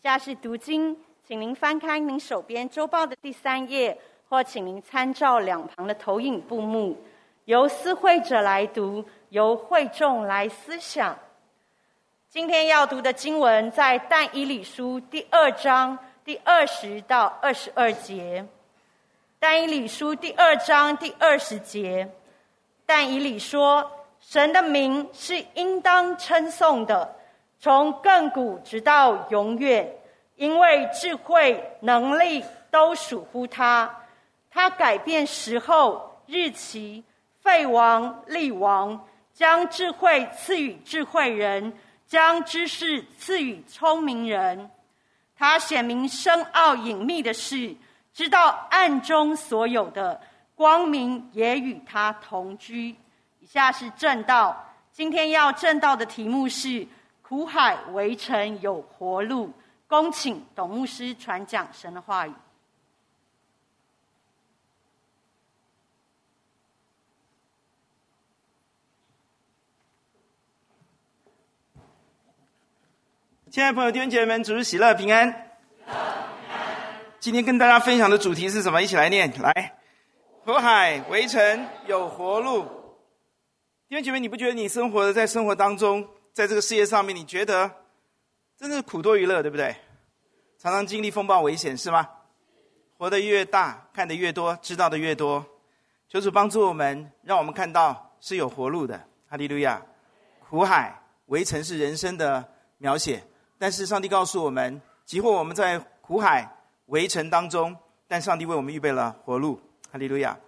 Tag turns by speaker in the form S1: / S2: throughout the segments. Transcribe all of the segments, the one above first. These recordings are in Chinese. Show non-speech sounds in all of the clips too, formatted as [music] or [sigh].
S1: 下是读经，请您翻开您手边周报的第三页，或请您参照两旁的投影布幕，由思会者来读，由会众来思想。今天要读的经文在但以理书第二章第二十到二十二节。但以理书第二章第二十节，但以理说：“神的名是应当称颂的。”从亘古直到永远，因为智慧能力都属乎他。他改变时候、日期，废王立王，将智慧赐予智慧人，将知识赐予聪明人。他显明深奥隐秘的事，知道暗中所有的，光明也与他同居。以下是正道，今天要正道的题目是。苦海围城有活路，恭请董牧师传讲神的话语。
S2: 亲爱的朋友、弟兄姐妹们，主日喜乐平安。今天跟大家分享的主题是什么？一起来念，来，苦海围城有活路。弟兄姐妹，你不觉得你生活的在生活当中？在这个世界上面，你觉得真的是苦多于乐，对不对？常常经历风暴危险，是吗？活得越大，看得越多，知道的越多。求主帮助我们，让我们看到是有活路的。哈利路亚！苦海围城是人生的描写，但是上帝告诉我们，即或我们在苦海围城当中，但上帝为我们预备了活路。哈利路亚！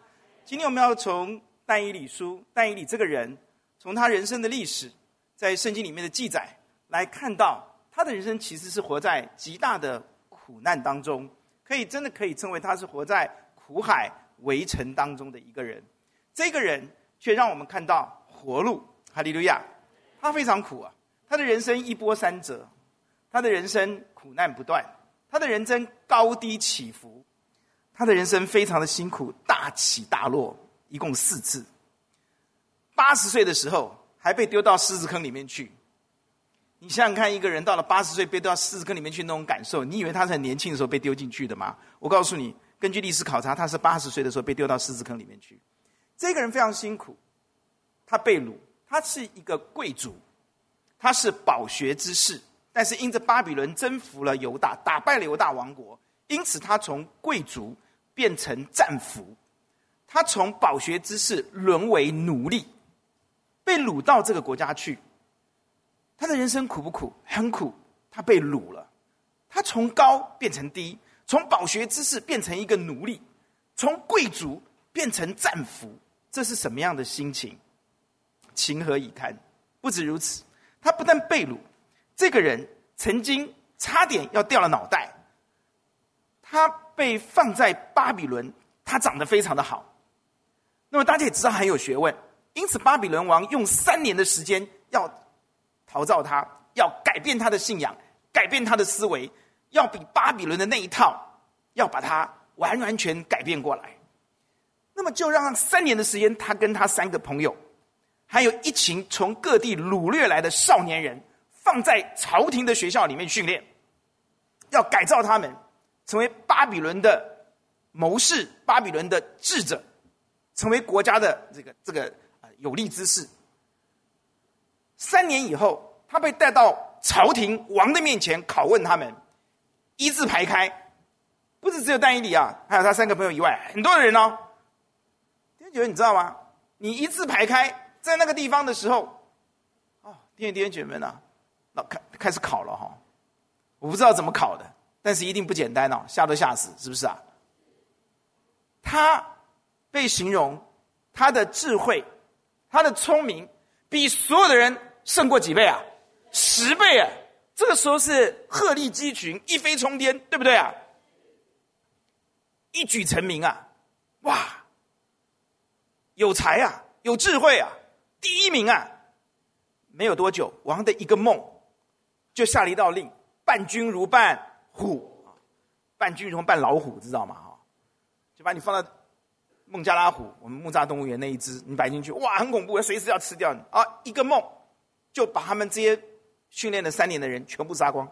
S2: 今天我们要从但以理书，但以理这个人，从他人生的历史。在圣经里面的记载来看到，他的人生其实是活在极大的苦难当中，可以真的可以称为他是活在苦海围城当中的一个人。这个人却让我们看到活路，哈利路亚！他非常苦啊，他的人生一波三折，他的人生苦难不断，他的人生高低起伏，他的人生非常的辛苦，大起大落，一共四次。八十岁的时候。还被丢到狮子坑里面去，你想想看，一个人到了八十岁被丢到狮子坑里面去那种感受，你以为他是很年轻的时候被丢进去的吗？我告诉你，根据历史考察，他是八十岁的时候被丢到狮子坑里面去。这个人非常辛苦，他被掳，他是一个贵族，他是饱学之士，但是因着巴比伦征服了犹大，打败了犹大王国，因此他从贵族变成战俘，他从饱学之士沦为奴隶。被掳到这个国家去，他的人生苦不苦？很苦。他被掳了，他从高变成低，从饱学之士变成一个奴隶，从贵族变成战俘，这是什么样的心情？情何以堪？不止如此，他不但被掳，这个人曾经差点要掉了脑袋。他被放在巴比伦，他长得非常的好。那么大家也知道很有学问。因此，巴比伦王用三年的时间要陶造他，要改变他的信仰，改变他的思维，要比巴比伦的那一套，要把他完完全改变过来。那么，就让三年的时间，他跟他三个朋友，还有一群从各地掳掠来的少年人，放在朝廷的学校里面训练，要改造他们，成为巴比伦的谋士，巴比伦的智者，成为国家的这个这个。有力之士。三年以后，他被带到朝廷王的面前拷问他们，一字排开，不是只有但以理啊，还有他三个朋友以外，很多人哦。天姐，你知道吗？你一字排开在那个地方的时候，哦，天姐姐妹们啊，那开开始考了哈、哦。我不知道怎么考的，但是一定不简单哦，吓都吓死，是不是啊？他被形容他的智慧。他的聪明比所有的人胜过几倍啊？十倍啊！这个时候是鹤立鸡群，一飞冲天，对不对啊？一举成名啊！哇，有才啊，有智慧啊，第一名啊！没有多久，王的一个梦就下了一道令：伴君如伴虎，伴君如伴老虎，知道吗？哈，就把你放到。孟加拉虎，我们木栅动物园那一只，你摆进去，哇，很恐怖，随时要吃掉你啊！一个梦，就把他们这些训练了三年的人全部杀光，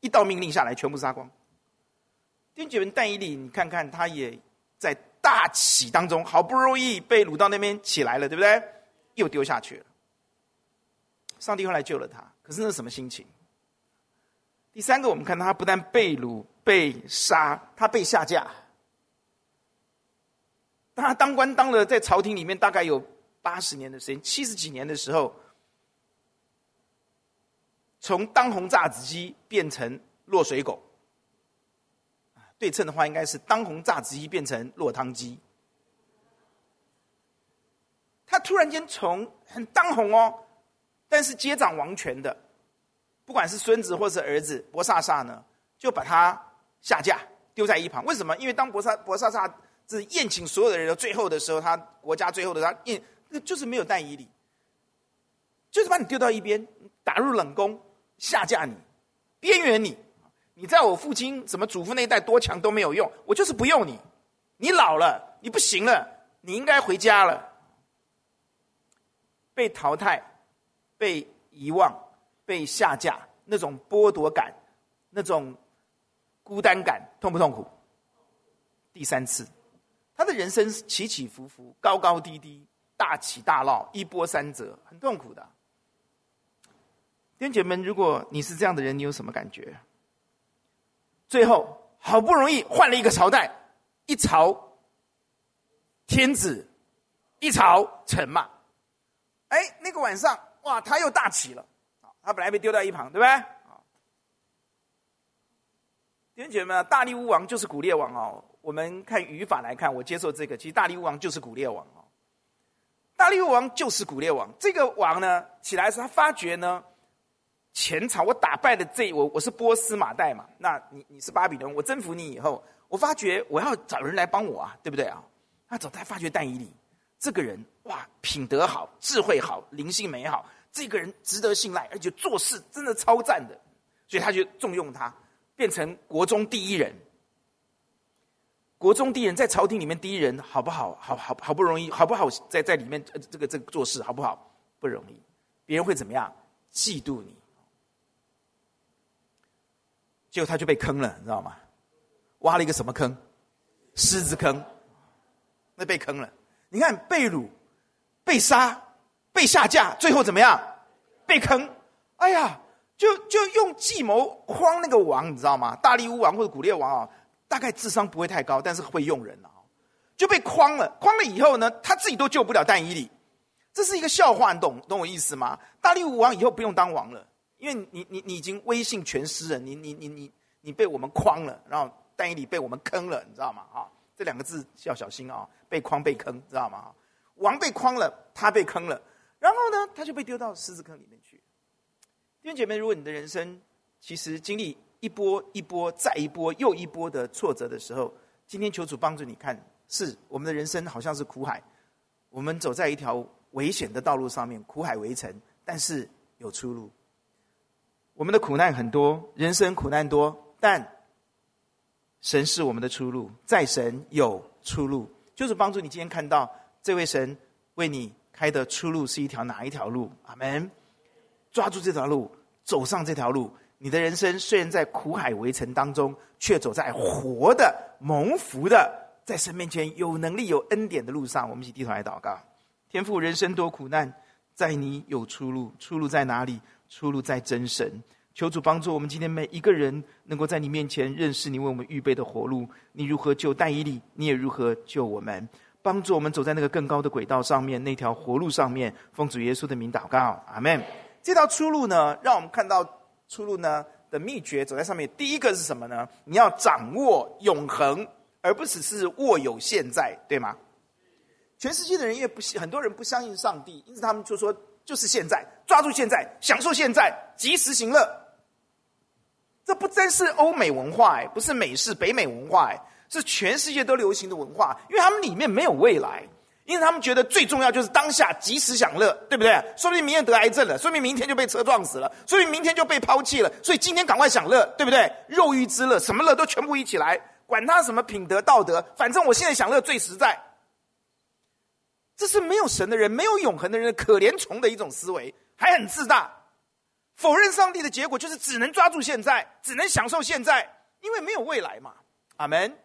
S2: 一道命令下来，全部杀光。弟兄姐妹，但以理，你看看他也在大起当中，好不容易被掳到那边起来了，对不对？又丢下去了。上帝后来救了他，可是那是什么心情？第三个，我们看他不但被掳、被杀，他被下架。他当官当了在朝廷里面大概有八十年的时间，七十几年的时候，从当红炸子鸡变成落水狗。对称的话，应该是当红炸子鸡变成落汤鸡。他突然间从很当红哦，但是接掌王权的，不管是孙子或是儿子博萨萨呢，就把他下架，丢在一旁。为什么？因为当博萨博萨萨是宴请所有的人的最后的时候，他国家最后的他宴，就是没有但以礼，就是把你丢到一边，打入冷宫，下架你，边缘你。你在我父亲、什么祖父那一代多强都没有用，我就是不用你。你老了，你不行了，你应该回家了。被淘汰、被遗忘、被下架，那种剥夺感、那种孤单感，痛不痛苦？第三次，他的人生起起伏伏、高高低低、大起大落、一波三折，很痛苦的。弟兄姐妹们，如果你是这样的人，你有什么感觉？最后好不容易换了一个朝代，一朝天子，一朝臣嘛。哎，那个晚上哇，他又大起了。他本来被丢在一旁，对不对？弟兄姐妹们，大力乌王就是古列王哦。我们看语法来看，我接受这个。其实大力王就是古列王哦。大力王就是古列王。这个王呢，起来时他发觉呢。前朝我打败了这我我是波斯马代嘛，那你你是巴比伦，我征服你以后，我发觉我要找人来帮我啊，对不对啊？他走，他发觉但以理这个人哇，品德好，智慧好，灵性美好，这个人值得信赖，而且做事真的超赞的，所以他就重用他，变成国中第一人。国中第一人在朝廷里面第一人，好不好？好好好不容易，好不好？在在里面这个这个做事好不好？不容易，别人会怎么样？嫉妒你。结果他就被坑了，你知道吗？挖了一个什么坑？狮子坑。那被坑了。你看，被掳、被杀、被下架，最后怎么样？被坑。哎呀，就就用计谋诓那个王，你知道吗？大力乌王或者古列王啊，大概智商不会太高，但是会用人啊，就被诓了。诓了以后呢，他自己都救不了但以理，这是一个笑话，你懂懂我意思吗？大力武王以后不用当王了。因为你你你已经威信全失了，你你你你你被我们诓了，然后但以理被我们坑了，你知道吗？啊，这两个字要小心啊，被诓被坑，知道吗？王被诓了，他被坑了，然后呢，他就被丢到狮子坑里面去。弟兄姐妹，如果你的人生其实经历一波一波再一波又一波的挫折的时候，今天求主帮助你看，是我们的人生好像是苦海，我们走在一条危险的道路上面，苦海为城，但是有出路。我们的苦难很多，人生苦难多，但神是我们的出路，在神有出路，就是帮助你今天看到这位神为你开的出路是一条哪一条路？阿门！抓住这条路，走上这条路，你的人生虽然在苦海围城当中，却走在活的、蒙福的，在神面前有能力、有恩典的路上。我们一起低头来祷告：天父，人生多苦难，在你有出路，出路在哪里？出路在真神，求主帮助我们今天每一个人，能够在你面前认识你为我们预备的活路。你如何救但以理，你也如何救我们，帮助我们走在那个更高的轨道上面，那条活路上面。奉主耶稣的名祷告，阿门。这条出路呢，让我们看到出路呢的秘诀，走在上面。第一个是什么呢？你要掌握永恒，而不只是握有现在，对吗？全世界的人也不信，很多人不相信上帝，因此他们就说。就是现在，抓住现在，享受现在，及时行乐。这不真是欧美文化哎，不是美式北美文化哎，是全世界都流行的文化。因为他们里面没有未来，因为他们觉得最重要就是当下及时享乐，对不对？说不定明天得癌症了，说不定明天就被车撞死了，说不定明天就被抛弃了。所以今天赶快享乐，对不对？肉欲之乐，什么乐都全部一起来，管他什么品德道德，反正我现在享乐最实在。这是没有神的人、没有永恒的人可怜虫的一种思维，还很自大，否认上帝的结果就是只能抓住现在，只能享受现在，因为没有未来嘛。阿门。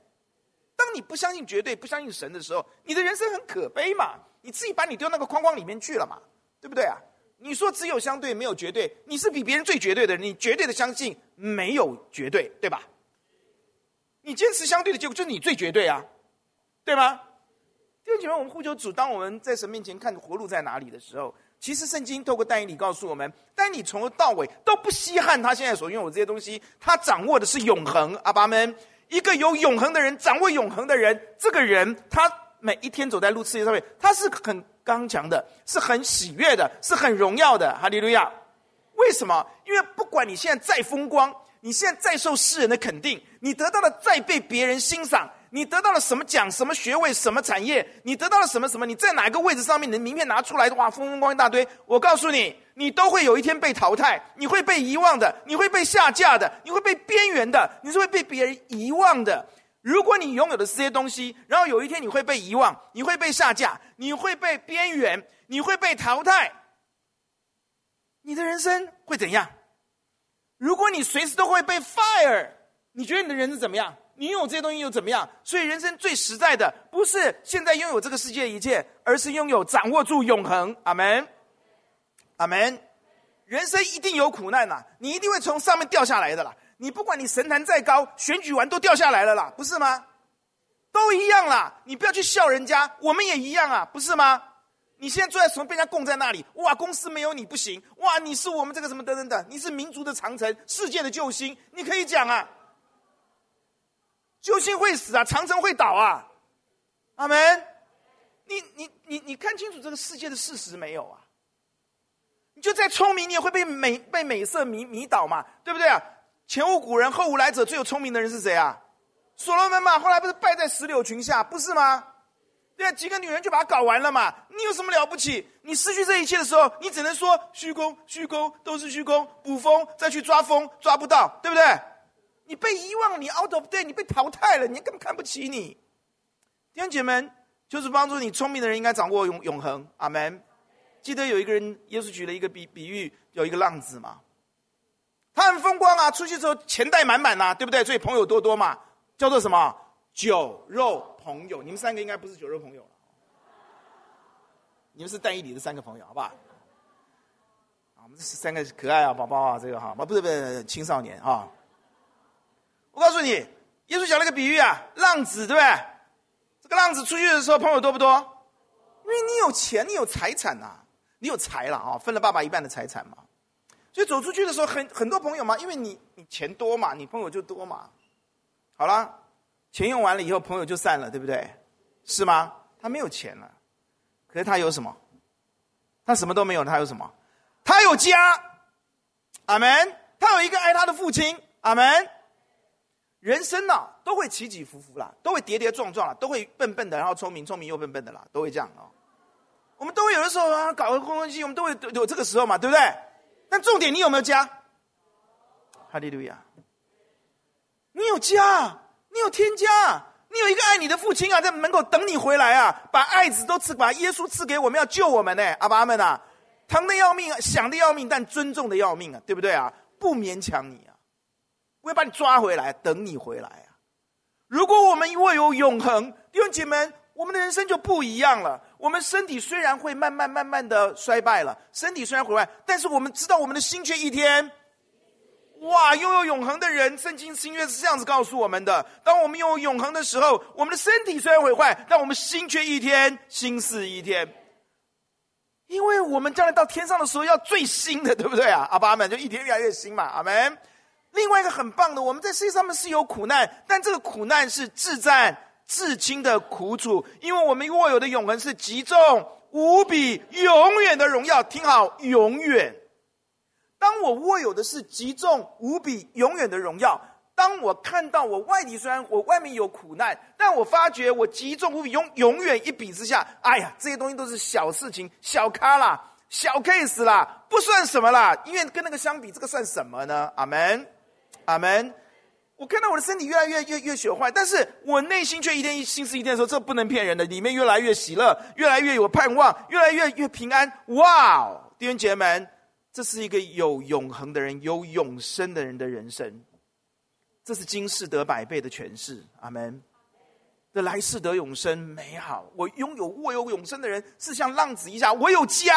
S2: 当你不相信绝对、不相信神的时候，你的人生很可悲嘛。你自己把你丢那个框框里面去了嘛，对不对啊？你说只有相对没有绝对，你是比别人最绝对的人，你绝对的相信没有绝对，对吧？你坚持相对的结果就是你最绝对啊，对吗？弟兄姐妹，我们呼求主，当我们在神面前看活路在哪里的时候。其实圣经透过但以理告诉我们，但你从头到尾都不稀罕他现在所拥有这些东西，他掌握的是永恒。阿爸们，一个有永恒的人，掌握永恒的人，这个人他每一天走在路世界上面，他是很刚强的，是很喜悦的，是很荣耀的。哈利路亚！为什么？因为不管你现在再风光，你现在再受世人的肯定，你得到了再被别人欣赏。你得到了什么奖、什么学位、什么产业？你得到了什么什么？你在哪个位置上面？你的名片拿出来的话，风风光一大堆。我告诉你，你都会有一天被淘汰，你会被遗忘的，你会被下架的，你会被边缘的，你是会被别人遗忘的。如果你拥有的是这些东西，然后有一天你会被遗忘，你会被下架，你会被边缘，你会被淘汰，你的人生会怎样？如果你随时都会被 fire，你觉得你的人生怎么样？你拥有这些东西又怎么样？所以人生最实在的，不是现在拥有这个世界一切，而是拥有掌握住永恒。阿门，阿门。人生一定有苦难呐，你一定会从上面掉下来的啦。你不管你神坛再高，选举完都掉下来了啦，不是吗？都一样啦。你不要去笑人家，我们也一样啊，不是吗？你现在坐在什么被人家供在那里？哇，公司没有你不行。哇，你是我们这个什么等等等，你是民族的长城，世界的救星，你可以讲啊。救星会死啊，长城会倒啊，阿门。你你你你看清楚这个世界的事实没有啊？你就再聪明，你也会被美被美色迷迷倒嘛，对不对啊？前无古人后无来者，最有聪明的人是谁啊？所罗门嘛，后来不是败在石榴裙下，不是吗？对啊，几个女人就把他搞完了嘛。你有什么了不起？你失去这一切的时候，你只能说虚空，虚空都是虚空，捕风再去抓风，抓不到，对不对？你被遗忘，你 out of date，你被淘汰了，人家根本看不起你。弟兄姐妹，就是帮助你聪明的人应该掌握永永恒。阿门。记得有一个人，耶稣举了一个比比喻，有一个浪子嘛，他很风光啊，出去之后钱袋满满呐，对不对？所以朋友多多嘛，叫做什么？酒肉朋友。你们三个应该不是酒肉朋友了，你们是但以理的三个朋友，好不好？我们这是三个可爱啊，宝宝啊，这个哈，不是不是青少年啊。我告诉你，耶稣讲了个比喻啊，浪子对不对？这个浪子出去的时候，朋友多不多？因为你有钱，你有财产呐、啊，你有财了啊，分了爸爸一半的财产嘛。所以走出去的时候很，很多朋友嘛，因为你你钱多嘛，你朋友就多嘛。好了，钱用完了以后，朋友就散了，对不对？是吗？他没有钱了，可是他有什么？他什么都没有，他有什么？他有家，阿门。他有一个爱他的父亲，阿门。人生呐、啊，都会起起伏伏啦，都会跌跌撞撞啦，都会笨笨的，然后聪明，聪明又笨笨的啦，都会这样哦。我们都有的时候啊，搞个空空气，我们都会有这个时候嘛，对不对？但重点，你有没有家？哈利路亚！你有家，你有天家，你有一个爱你的父亲啊，在门口等你回来啊，把爱子都赐，把耶稣赐给我们，要救我们呢。阿爸阿们啊，疼的要命，想的要命，但尊重的要命啊，对不对啊？不勉强你啊。我要把你抓回来，等你回来啊！如果我们因为有永恒，弟兄姐妹，我们的人生就不一样了。我们身体虽然会慢慢慢慢的衰败了，身体虽然毁坏，但是我们知道我们的心却一天，哇！拥有永恒的人，圣经新约是这样子告诉我们的：当我们拥有永恒的时候，我们的身体虽然毁坏，但我们心却一天，心似一天。因为我们将来到天上的时候要最新的，对不对啊？阿爸阿们就一天越来越新嘛，阿门。另外一个很棒的，我们在世界上面是有苦难，但这个苦难是至暂至轻的苦楚，因为我们握有的永恒是极重无比、永远的荣耀。听好，永远。当我握有的是极重无比、永远的荣耀，当我看到我外地虽然我外面有苦难，但我发觉我极重无比、永永远一比之下，哎呀，这些东西都是小事情、小咖啦、小 case 啦，不算什么啦。因为跟那个相比，这个算什么呢？阿门。阿门！我看到我的身体越来越越越朽坏，但是我内心却一天一心思一天说，这不能骗人的，里面越来越喜乐，越来越有盼望，越来越越平安。哇！弟兄姐妹们，这是一个有永恒的人、有永生的人的人生。这是今世得百倍的权势，阿门。的来世得永生，美好。我拥有握有永生的人，是像浪子一样，我有家，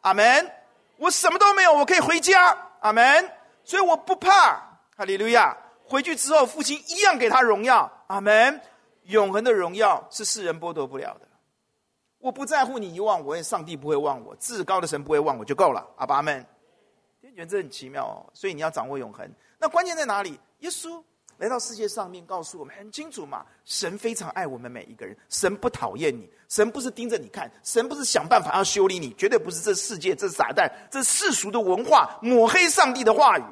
S2: 阿门。我什么都没有，我可以回家，阿门。所以我不怕，哈利路亚。回去之后，父亲一样给他荣耀，阿门。永恒的荣耀是世人剥夺不了的。我不在乎你遗忘我，也上帝不会忘我，至高的神不会忘我就够了，阿爸阿门。觉得这很奇妙哦，所以你要掌握永恒。那关键在哪里？耶稣。来到世界上面，告诉我们很清楚嘛，神非常爱我们每一个人，神不讨厌你，神不是盯着你看，神不是想办法要修理你，绝对不是这世界、这撒旦、这世俗的文化抹黑上帝的话语。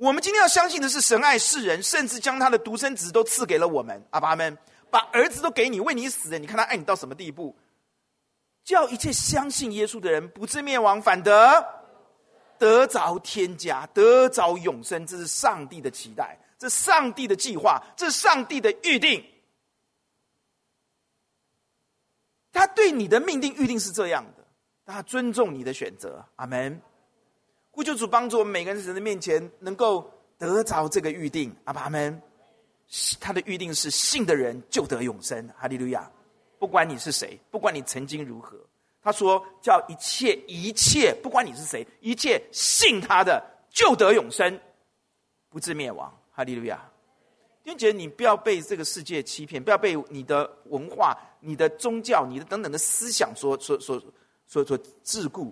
S2: 我们今天要相信的是，神爱世人，甚至将他的独生子都赐给了我们。阿爸们，把儿子都给你，为你死的，你看他爱你到什么地步？叫一切相信耶稣的人不至灭亡，反得。得着天家，得着永生，这是上帝的期待，这是上帝的计划，这是上帝的预定。他对你的命定预定是这样的，他尊重你的选择。阿门。呼求主帮助我们每个人神的面前能够得着这个预定。阿门。他的预定是信的人就得永生。哈利路亚。不管你是谁，不管你曾经如何。他说：“叫一切一切，不管你是谁，一切信他的，就得永生，不至灭亡。”哈利路亚！弟兄姐，你不要被这个世界欺骗，不要被你的文化、你的宗教、你的等等的思想所所所所所桎梏。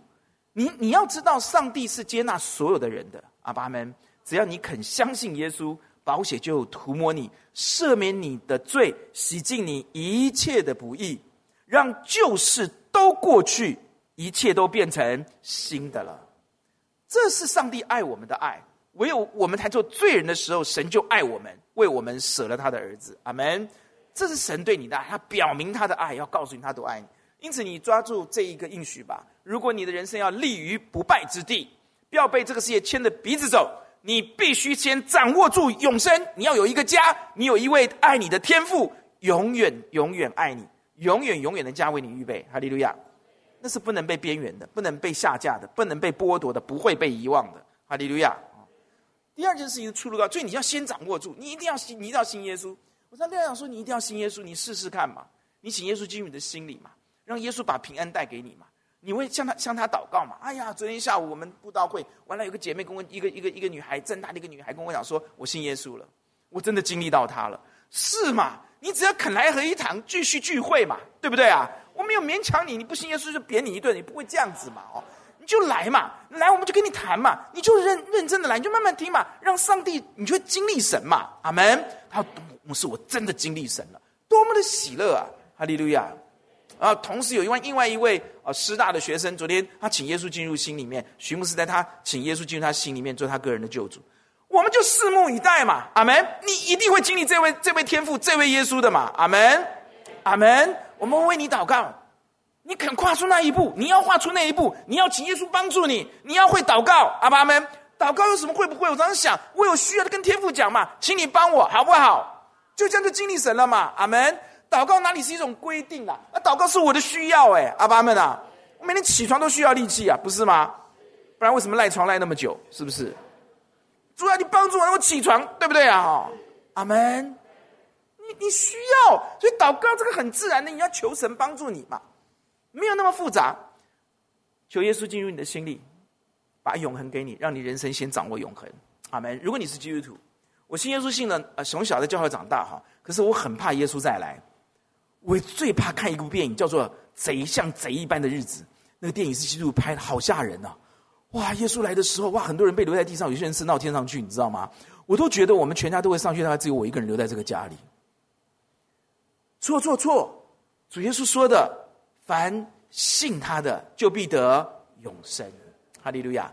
S2: 你你要知道，上帝是接纳所有的人的。阿爸们，只要你肯相信耶稣，宝血就涂抹你，赦免你的罪，洗净你一切的不义，让旧事。都过去，一切都变成新的了。这是上帝爱我们的爱。唯有我们才做罪人的时候，神就爱我们，为我们舍了他的儿子。阿门。这是神对你的爱，他表明他的爱，要告诉你他多爱你。因此，你抓住这一个应许吧。如果你的人生要立于不败之地，不要被这个世界牵着鼻子走，你必须先掌握住永生。你要有一个家，你有一位爱你的天父，永远永远爱你。永远永远的家为你预备，哈利路亚！那是不能被边缘的，不能被下架的，不能被剥夺的，不会被遗忘的，哈利路亚！第二件事情出入到，所以你要先掌握住，你一定要信，你一定要信耶稣。我常这样说，你一定要信耶稣，你试试看嘛，你请耶稣进入你的心里嘛，让耶稣把平安带给你嘛，你会向他向他祷告嘛？哎呀，昨天下午我们布道会完了，有个姐妹跟我一个一个一个女孩，正大的一个女孩跟我讲说，我信耶稣了，我真的经历到他了，是吗？你只要肯来合一堂继续聚会嘛，对不对啊？我没有勉强你，你不信耶稣就扁你一顿，你不会这样子嘛？哦，你就来嘛，来我们就跟你谈嘛，你就认认真的来，你就慢慢听嘛，让上帝你就会经历神嘛，阿门。他说牧师，我真的经历神了，多么的喜乐啊，哈利路亚！啊，同时有一位另外一位啊师大的学生，昨天他请耶稣进入心里面，徐牧师在他请耶稣进入他心里面，做他个人的救主。我们就拭目以待嘛，阿门！你一定会经历这位这位天父这位耶稣的嘛，阿门，阿门！我们为你祷告，你肯跨出那一步，你要跨出那一步，你要请耶稣帮助你，你要会祷告，阿爸阿门！祷告有什么会不会？我常常想，我有需要的跟天父讲嘛，请你帮我好不好？就这样就经历神了嘛，阿门！祷告哪里是一种规定啊？祷告是我的需要哎，阿爸阿门啊！我每天起床都需要力气啊，不是吗？不然为什么赖床赖那么久？是不是？主要你帮助我，让我起床，对不对啊？阿门。你你需要，所以祷告这个很自然的，你要求神帮助你嘛，没有那么复杂。求耶稣进入你的心里，把永恒给你，让你人生先掌握永恒。阿门。如果你是基督徒，我信耶稣信了，呃，从小在教会长大哈，可是我很怕耶稣再来，我最怕看一部电影叫做《贼像贼一般的日子》，那个电影是基督拍的，好吓人呐、哇！耶稣来的时候，哇，很多人被留在地上，有些人升到天上去，你知道吗？我都觉得我们全家都会上去，大概只有我一个人留在这个家里。错错错！主耶稣说的：“凡信他的，就必得永生。”哈利路亚！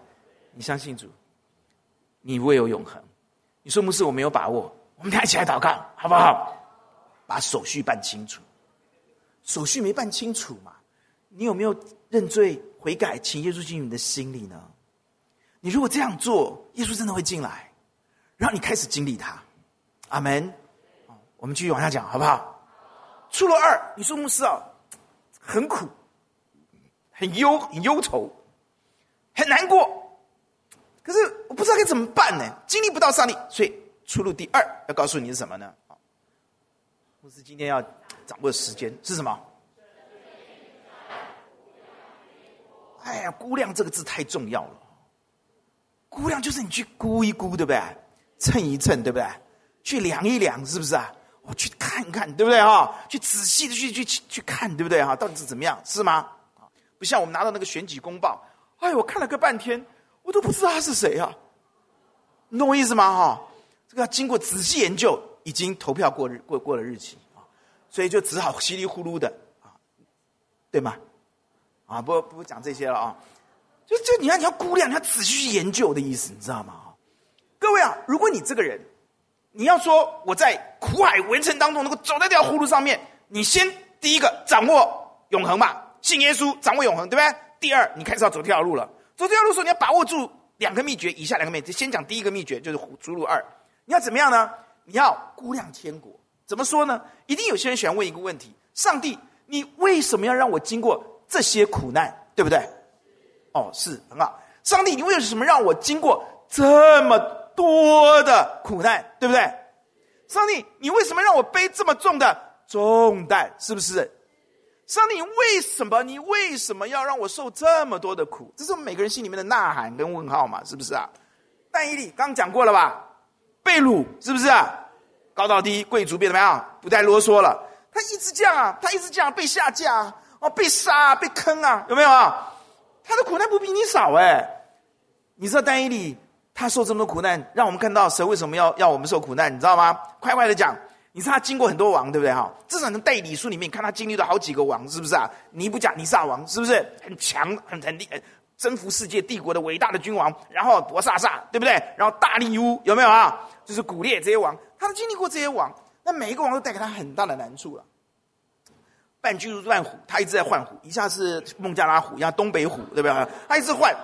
S2: 你相信主，你会有永恒。你说牧师，我没有把握，我们大家一起来祷告，好不好？把手续办清楚。手续没办清楚嘛？你有没有认罪？悔改，请耶稣进入你的心里呢？你如果这样做，耶稣真的会进来，让你开始经历他。阿门。我们继续往下讲，好不好？出路二，你说牧师啊，很苦，很忧，很忧愁。很难过。可是我不知道该怎么办呢？经历不到上帝，所以出路第二要告诉你是什么呢？牧师今天要掌握时间是什么？哎呀，估量这个字太重要了。估量就是你去估一估，对不对？称一称，对不对？去量一量，是不是啊？我去看一看，对不对哈？去仔细的去去去去看，对不对哈？到底是怎么样，是吗？不像我们拿到那个选举公报，哎，我看了个半天，我都不知道他是谁啊。你懂我意思吗？哈，这个要经过仔细研究，已经投票过日过过了日期啊，所以就只好稀里糊涂的啊，对吗？啊，不不讲这些了啊，就就你要你要估量，你要仔细去研究的意思，你知道吗？各位啊，如果你这个人。你要说我在苦海围城当中能够走在这条葫芦上面，你先第一个掌握永恒嘛，信耶稣，掌握永恒，对不对？第二，你开始要走这条路了。走这条路的时候，你要把握住两个秘诀，以下两个秘诀。先讲第一个秘诀，就是出路二。你要怎么样呢？你要估量天国。怎么说呢？一定有些人喜欢问一个问题：上帝，你为什么要让我经过这些苦难？对不对？哦，是很好。上帝，你为什么让我经过这么？多的苦难，对不对？上帝，你为什么让我背这么重的重担？是不是？上帝，为什么？你为什么要让我受这么多的苦？这是我们每个人心里面的呐喊跟问号嘛？是不是啊？但以理刚讲过了吧？被掳是不是啊？高到低，贵族变怎么样？不再啰嗦了。他一直这样啊，他一直这样被下架哦，被杀，啊被坑啊，有没有啊？他的苦难不比你少哎。你知道但以理？他受这么多苦难，让我们看到神为什么要要我们受苦难，你知道吗？快快的讲，你知道他经过很多王，对不对哈？至少从代理书里面看他经历了好几个王，是不是啊？尼布甲尼撒王是不是很强、很很厉、征服世界帝国的伟大的君王？然后博萨萨，对不对？然后大力乌有没有啊？就是古列这些王，他都经历过这些王，那每一个王都带给他很大的难处了。伴君如伴虎，他一直在换虎，一下是孟加拉虎，一下东北虎，对不对？他一直换。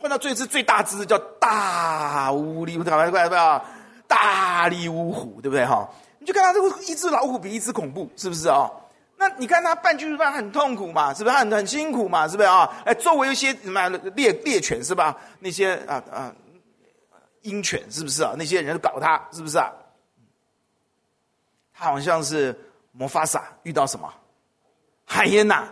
S2: 换到最只最大只叫大乌利乌，大不对大力乌虎，对不对哈？你就看他这个一只老虎比一只恐怖，是不是啊？那你看他伴君如伴很痛苦嘛，是不是？很很辛苦嘛，是不是啊？哎，周围一些什么猎猎犬是吧？那些啊啊鹰犬是不是啊？那些人搞他是不是啊？他好像是摩法萨遇到什么海燕呐？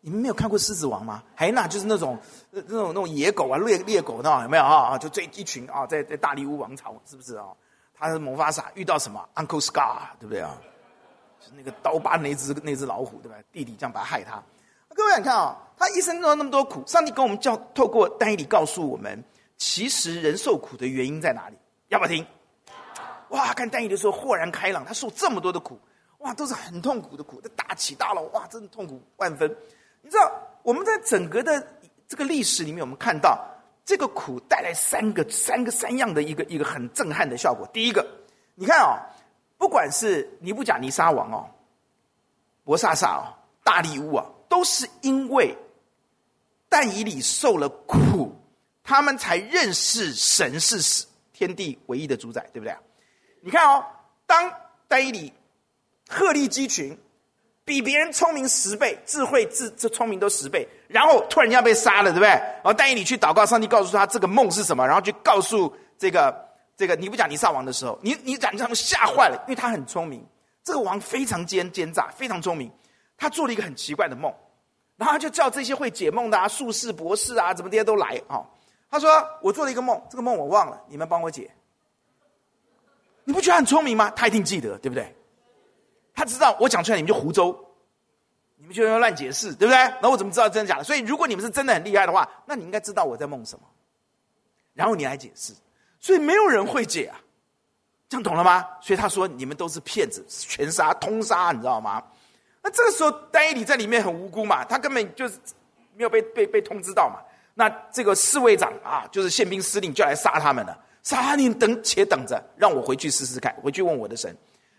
S2: 你们没有看过《狮子王》吗？海燕娜就是那种那种那种野狗啊，猎猎狗那种有没有啊？就这一群啊，在在大利乌王朝是不是啊？他是魔法萨遇到什么？Uncle Scar 对不对啊？那个刀疤那只那只老虎对吧？弟弟这样把他害他。各位你看啊，他一生中那么多苦，上帝跟我们教透过但以理告诉我们，其实人受苦的原因在哪里？要不要听？哇，看但以理的时候豁然开朗，他受这么多的苦，哇，都是很痛苦的苦，大起大落，哇，真的痛苦万分。你知道我们在整个的这个历史里面，我们看到这个苦带来三个、三个、三样的一个一个很震撼的效果。第一个，你看哦，不管是尼布甲尼撒王哦、伯萨撒哦、大利乌啊，都是因为但以理受了苦，他们才认识神是天地唯一的主宰，对不对？你看哦，当但以理鹤立鸡群。比别人聪明十倍，智慧、智这聪明都十倍，然后突然间要被杀了，对不对？然后但以理去祷告，上帝告诉他这个梦是什么，然后去告诉这个这个尼布甲尼撒王的时候，你你让他们吓坏了，因为他很聪明，这个王非常奸奸诈，非常聪明，他做了一个很奇怪的梦，然后他就叫这些会解梦的啊、术士、博士啊，怎么这些都来啊、哦。他说：“我做了一个梦，这个梦我忘了，你们帮我解。”你不觉得很聪明吗？他一定记得，对不对？他知道我讲出来你们就胡诌，你们就要乱解释，对不对？那我怎么知道真的假的？所以如果你们是真的很厉害的话，那你应该知道我在梦什么，然后你来解释。所以没有人会解啊，这样懂了吗？所以他说你们都是骗子，全杀通杀，你知道吗？那这个时候但以理在里面很无辜嘛，他根本就是没有被被被通知到嘛。那这个侍卫长啊，就是宪兵司令就来杀他们了，杀你等且等着，让我回去试试看，回去问我的神。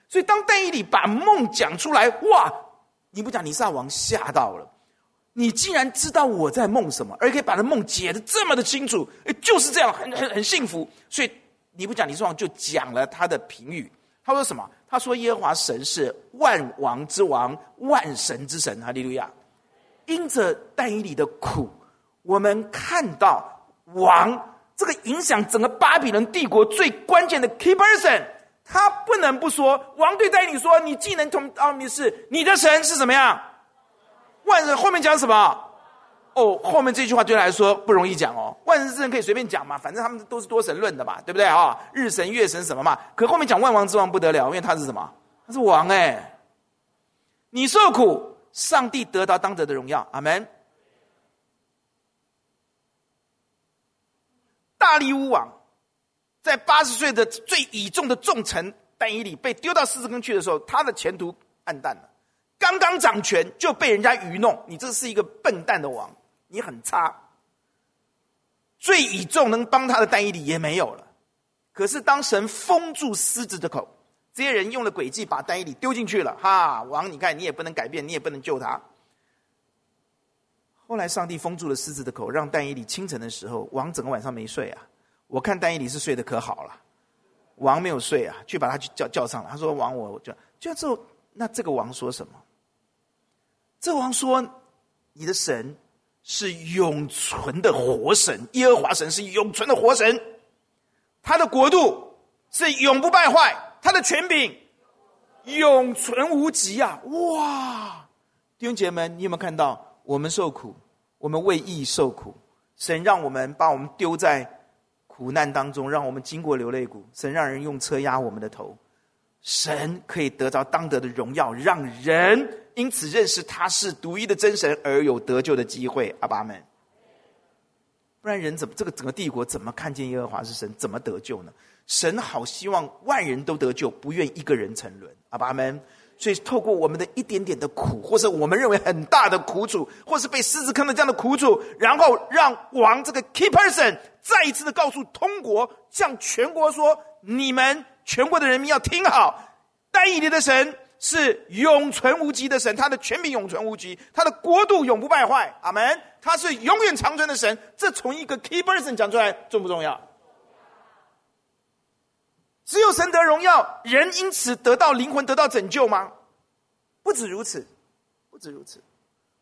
S2: 所以，当但以理把梦讲出来，哇！尼布甲尼撒王吓到了。你竟然知道我在梦什么，而可以把这梦解得这么的清楚，就是这样，很很很幸福。所以，尼布讲尼撒就讲了他的评语。他说什么？他说：“耶和华神是万王之王，万神之神。”哈利路亚！因着但以理的苦，我们看到王这个影响整个巴比伦帝国最关键的 key person，他不能不说，王对但以理说：“你既能同奥秘是，你的神是怎么样？万人后面讲什么？哦，后面这句话对他来说不容易讲哦。万人之神可以随便讲嘛，反正他们都是多神论的嘛，对不对啊、哦？日神、月神什么嘛？可后面讲万王之王不得了，因为他是什么？他是王哎。你受苦，上帝得到当得的荣耀。阿门。大利乌王在八十岁的最倚重的重臣但以理被丢到狮子坑去的时候，他的前途暗淡了。刚刚掌权就被人家愚弄，你这是一个笨蛋的王，你很差。最倚重能帮他的但以理也没有了。可是当神封住狮子的口，这些人用了诡计把但以理丢进去了。哈，王，你看你也不能改变，你也不能救他。后来上帝封住了狮子的口，让但以理清晨的时候，王整个晚上没睡啊。我看但以理是睡得可好了，王没有睡啊，去把他叫叫上了。他说：“王，我叫叫之后，那这个王说什么？这王说：你的神是永存的活神，耶和华神是永存的活神，他的国度是永不败坏，他的权柄永存无极啊！哇，弟兄姐妹们，你有没有看到？”我们受苦，我们为义受苦。神让我们把我们丢在苦难当中，让我们经过流泪谷。神让人用车压我们的头。神可以得着当得的荣耀，让人因此认识他是独一的真神，而有得救的机会。阿爸们，不然人怎么这个整个帝国怎么看见耶和华是神，怎么得救呢？神好希望万人都得救，不愿一个人沉沦。阿爸们。所以，透过我们的一点点的苦，或是我们认为很大的苦楚，或是被狮子坑的这样的苦楚，然后让王这个 key person 再一次的告诉通国，向全国说：你们全国的人民要听好，但以理的神是永存无极的神，他的权柄永存无极，他的国度永不败坏。阿门。他是永远长存的神。这从一个 key person 讲出来，重不重要？只有神得荣耀，人因此得到灵魂得到拯救吗？不止如此，不止如此。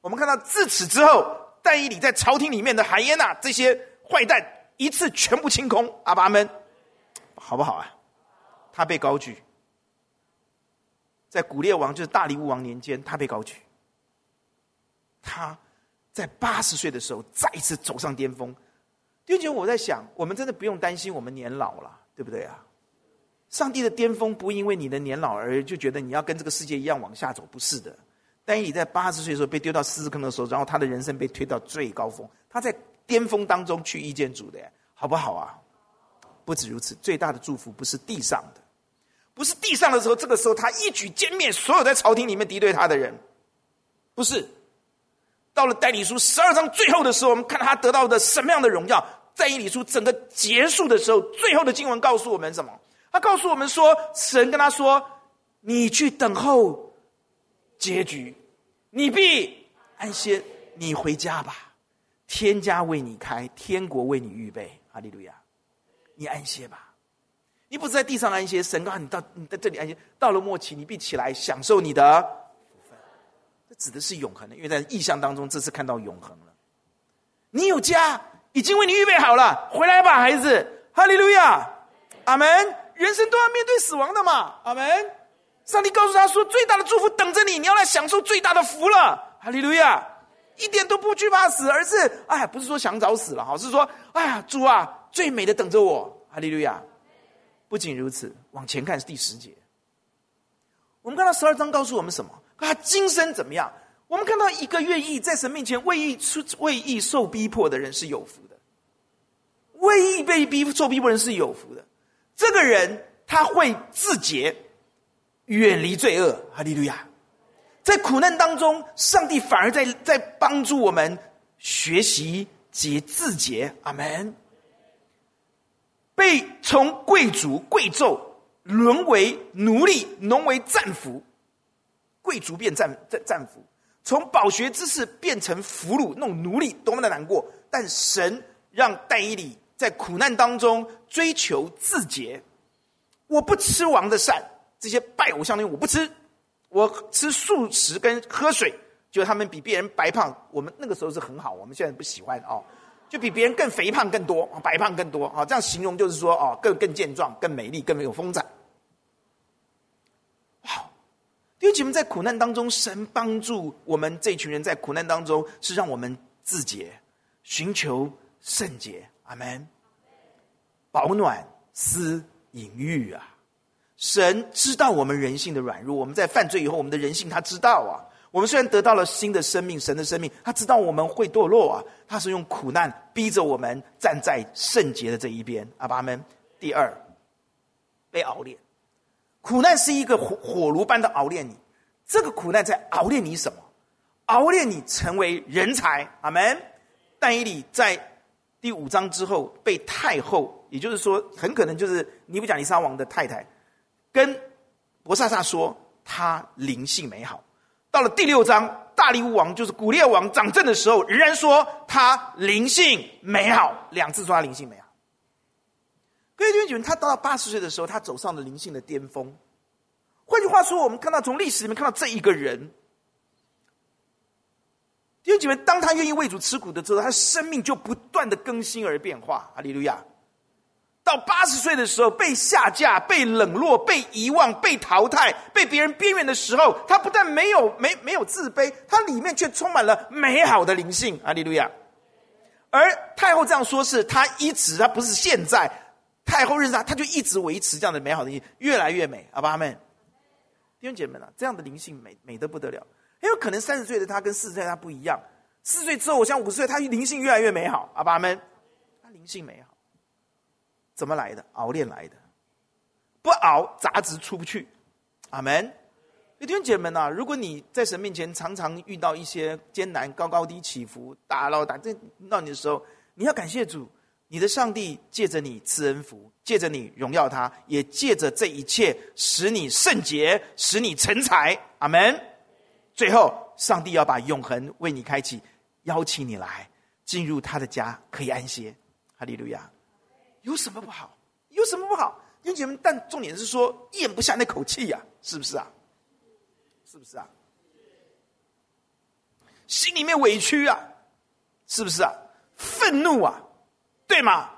S2: 我们看到自此之后，但以理在朝廷里面的海耶娜这些坏蛋一次全部清空。阿爸们，好不好啊？他被高举，在古列王就是大利乌王年间，他被高举。他在八十岁的时候再一次走上巅峰。弟兄姐妹，我在想，我们真的不用担心我们年老了，对不对啊？上帝的巅峰不因为你的年老而就觉得你要跟这个世界一样往下走，不是的。但你在八十岁的时候被丢到狮子坑的时候，然后他的人生被推到最高峰，他在巅峰当中去遇见主的，好不好啊？不止如此，最大的祝福不是地上的，不是地上的时候，这个时候他一举歼灭所有在朝廷里面敌对他的人，不是。到了代理书十二章最后的时候，我们看他得到的什么样的荣耀？在以理书整个结束的时候，最后的经文告诉我们什么？他告诉我们说，神跟他说：“你去等候结局，你必安歇，你回家吧。天家为你开，天国为你预备。哈利路亚，你安歇吧。你不是在地上安歇，神告你到你在这里安歇。到了末期，你必起来享受你的福分。这指的是永恒的，因为在意象当中，这次看到永恒了。你有家已经为你预备好了，回来吧，孩子。哈利路亚，阿门。”人生都要面对死亡的嘛，阿门。上帝告诉他说：“最大的祝福等着你，你要来享受最大的福了。”哈利路亚，一点都不惧怕死，而是哎，不是说想找死了哈，是说哎呀，主啊，最美的等着我。哈利路亚。不仅如此，往前看是第十节，我们看到十二章告诉我们什么？他今生怎么样？我们看到一个愿意在神面前为义出为义受逼迫的人是有福的，为义被逼受逼迫人是有福的。这个人他会自洁，远离罪恶。哈利路亚！在苦难当中，上帝反而在在帮助我们学习节自洁。阿门。被从贵族贵胄沦为奴隶，沦为战俘，贵族变战战战俘，从饱学之士变成俘虏，那种奴隶多么的难过！但神让但以理。在苦难当中追求自洁，我不吃王的膳，这些拜偶像的我不吃，我吃素食跟喝水，就他们比别人白胖，我们那个时候是很好，我们现在不喜欢哦，就比别人更肥胖更多，白胖更多啊，这样形容就是说哦，更更健壮、更美丽、更没有风采。好，弟兄姐妹，在苦难当中，神帮助我们这群人在苦难当中是让我们自洁，寻求圣洁。阿门。保暖思淫欲啊，神知道我们人性的软弱，我们在犯罪以后，我们的人性他知道啊。我们虽然得到了新的生命，神的生命，他知道我们会堕落啊，他是用苦难逼着我们站在圣洁的这一边。阿爸们，第二，被熬炼，苦难是一个火火炉般的熬炼你。这个苦难在熬炼你什么？熬炼你成为人才。阿门。但以理在第五章之后被太后，也就是说，很可能就是尼布甲尼撒王的太太，跟伯萨撒说他灵性美好。到了第六章，大利乌王就是古列王掌政的时候，仍然说他灵性美好，两次说他灵性美好。各位弟兄姐妹，他到了八十岁的时候，他走上了灵性的巅峰。换句话说，我们看到从历史里面看到这一个人，弟兄姐妹，当他愿意为主吃苦的时候，他生命就不断的更新而变化。哈利路亚。到八十岁的时候，被下架、被冷落、被遗忘、被淘汰、被别人边缘的时候，他不但没有没没有自卑，他里面却充满了美好的灵性。阿利路亚。而太后这样说，是他一直，他不是现在。太后认识他，他就一直维持这样的美好的灵性，越来越美。阿爸阿们，弟兄姐妹们啊，这样的灵性美美得不得了。很有可能三十岁的他跟四十岁的他不一样，四岁之后，我像五十岁，他灵性越来越美好。阿爸阿们，他灵性美好。怎么来的？熬炼来的，不熬杂质出不去。阿门。弟兄姐妹们啊，如果你在神面前常常遇到一些艰难、高高低起伏、打捞打这闹你的时候，你要感谢主，你的上帝借着你赐恩福，借着你荣耀他，也借着这一切使你圣洁，使你成才。阿门。最后，上帝要把永恒为你开启，邀请你来进入他的家，可以安歇。哈利路亚。有什么不好？有什么不好？弟兄姐妹，但重点是说咽不下那口气呀，是不是啊？是不是啊？心里面委屈啊，是不是啊？愤怒啊，对吗？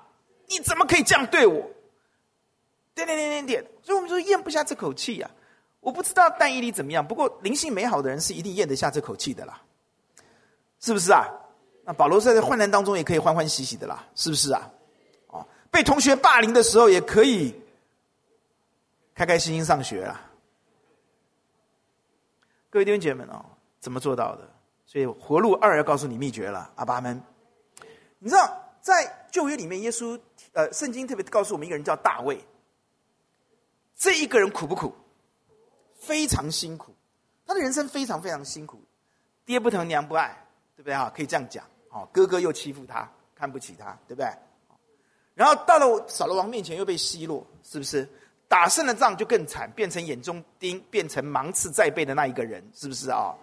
S2: 你怎么可以这样对我？点点点点点，所以我们说咽不下这口气呀。我不知道但以理怎么样，不过灵性美好的人是一定咽得下这口气的啦，是不是啊？那保罗在患难当中也可以欢欢喜喜的啦，是不是啊？被同学霸凌的时候，也可以开开心心上学啊！各位弟兄姐妹们哦，怎么做到的？所以活路二要告诉你秘诀了，阿爸们。你知道在旧约里面，耶稣呃，圣经特别告诉我们一个人叫大卫。这一个人苦不苦？非常辛苦，他的人生非常非常辛苦，爹不疼娘不爱，对不对啊？可以这样讲哦，哥哥又欺负他，看不起他，对不对？然后到了扫罗王面前，又被奚落，是不是？打胜了仗就更惨，变成眼中钉，变成芒刺在背的那一个人，是不是啊、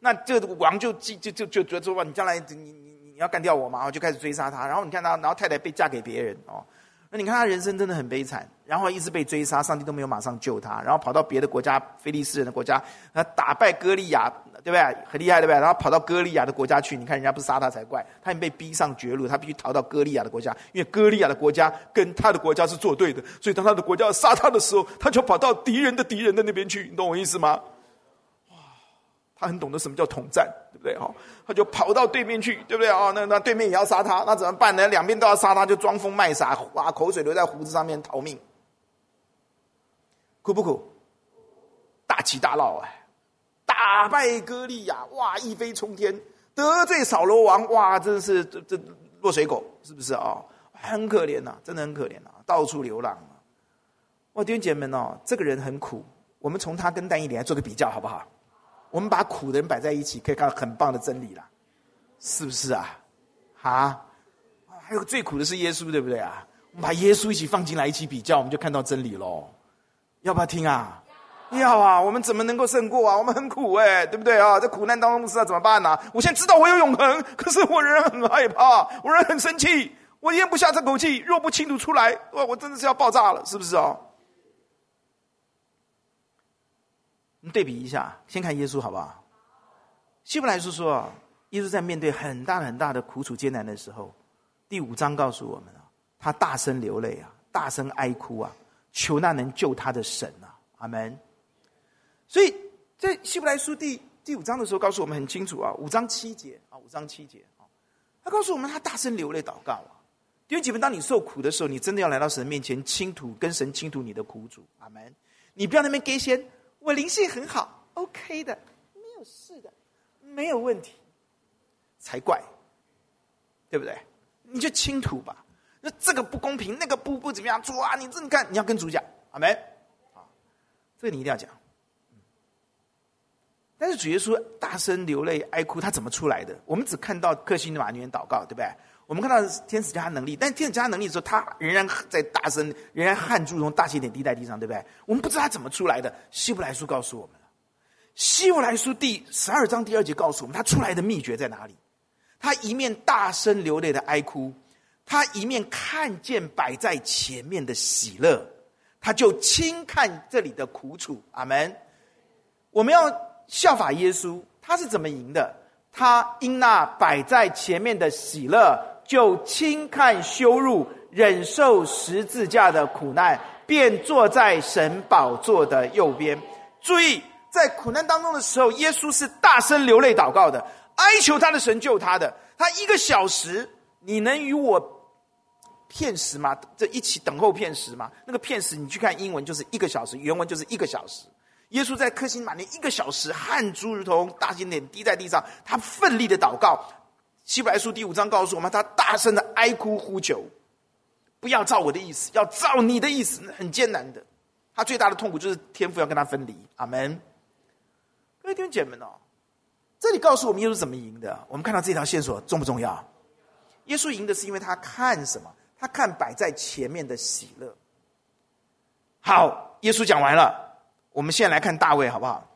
S2: 那这个王就就就就就觉得说，你将来你你你要干掉我嘛？然后就开始追杀他。然后你看他，然后太太被嫁给别人哦。那你看他人生真的很悲惨，然后一直被追杀，上帝都没有马上救他，然后跑到别的国家，非利士人的国家，他打败歌利亚。对不对？很厉害，对不对？然后跑到歌利亚的国家去，你看人家不杀他才怪。他已经被逼上绝路，他必须逃到歌利亚的国家，因为歌利亚的国家跟他的国家是作对的，所以当他的国家要杀他的时候，他就跑到敌人的敌人的那边去。你懂我意思吗？哇，他很懂得什么叫统战，对不对？哈，他就跑到对面去，对不对？啊，那那对面也要杀他，那怎么办呢？两边都要杀他，就装疯卖傻，哇，口水流在胡子上面逃命，苦不苦？大起大落哎。打败歌利亚，哇，一飞冲天；得罪扫罗王，哇，真的是这这落水狗，是不是啊、哦？很可怜呐、真的很可怜呐、到处流浪啊！哇，弟兄姐妹们哦，这个人很苦。我们从他跟但以理来做个比较，好不好？我们把苦的人摆在一起，可以看到很棒的真理啦，是不是啊？啊，还有最苦的是耶稣，对不对啊？我们把耶稣一起放进来一起比较，我们就看到真理喽。要不要听啊？要啊！我们怎么能够胜过啊？我们很苦哎，对不对啊？在苦难当中不知道怎么办呢、啊？我现在知道我有永恒，可是我仍然很害怕，我仍然很生气，我咽不下这口气。若不倾吐出来，哇！我真的是要爆炸了，是不是啊？你对比一下，先看耶稣好不好？希伯来书说啊，耶稣在面对很大很大的苦楚艰难的时候，第五章告诉我们啊，他大声流泪啊，大声哀哭啊，求那能救他的神啊，阿门。所以在希伯来书第第五章的时候，告诉我们很清楚啊，五章七节啊，五章七节啊，他告诉我们他大声流泪祷告啊。弟兄姐妹，当你受苦的时候，你真的要来到神面前倾吐，跟神倾吐你的苦主，阿门。你不要那边给先，我灵性很好，OK 的，没有事的。没有问题，才怪，对不对？你就倾吐吧。那这个不公平，那个不不怎么样，主啊，你这你看，你要跟主讲，阿门。啊，这个你一定要讲。但是主耶稣大声流泪哀哭，他怎么出来的？我们只看到客西马尼园祷告，对不对？我们看到天使加他能力，但天使加他能力的时候，他仍然在大声，仍然汗珠从大血点滴在地上，对不对？我们不知道他怎么出来的。希伯来书告诉我们。希伯来书第十二章第二节告诉我们，他出来的秘诀在哪里？他一面大声流泪的哀哭，他一面看见摆在前面的喜乐，他就轻看这里的苦楚。阿门。我们要效法耶稣，他是怎么赢的？他因那摆在前面的喜乐，就轻看羞辱，忍受十字架的苦难，便坐在神宝座的右边。注意。在苦难当中的时候，耶稣是大声流泪祷告的，哀求他的神救他的。他一个小时，你能与我片时吗？这一起等候片时吗？那个片时，你去看英文就是一个小时，原文就是一个小时。耶稣在客西马尼一个小时，汗珠如同大金点滴在地上，他奋力的祷告。希伯来书第五章告诉我们，他大声的哀哭呼求，不要照我的意思，要照你的意思，很艰难的。他最大的痛苦就是天父要跟他分离。阿门。各位弟兄姐妹们哦，这里告诉我们耶稣怎么赢的。我们看到这条线索重不重要？耶稣赢的是因为他看什么？他看摆在前面的喜乐。好，耶稣讲完了，我们现在来看大卫好不好？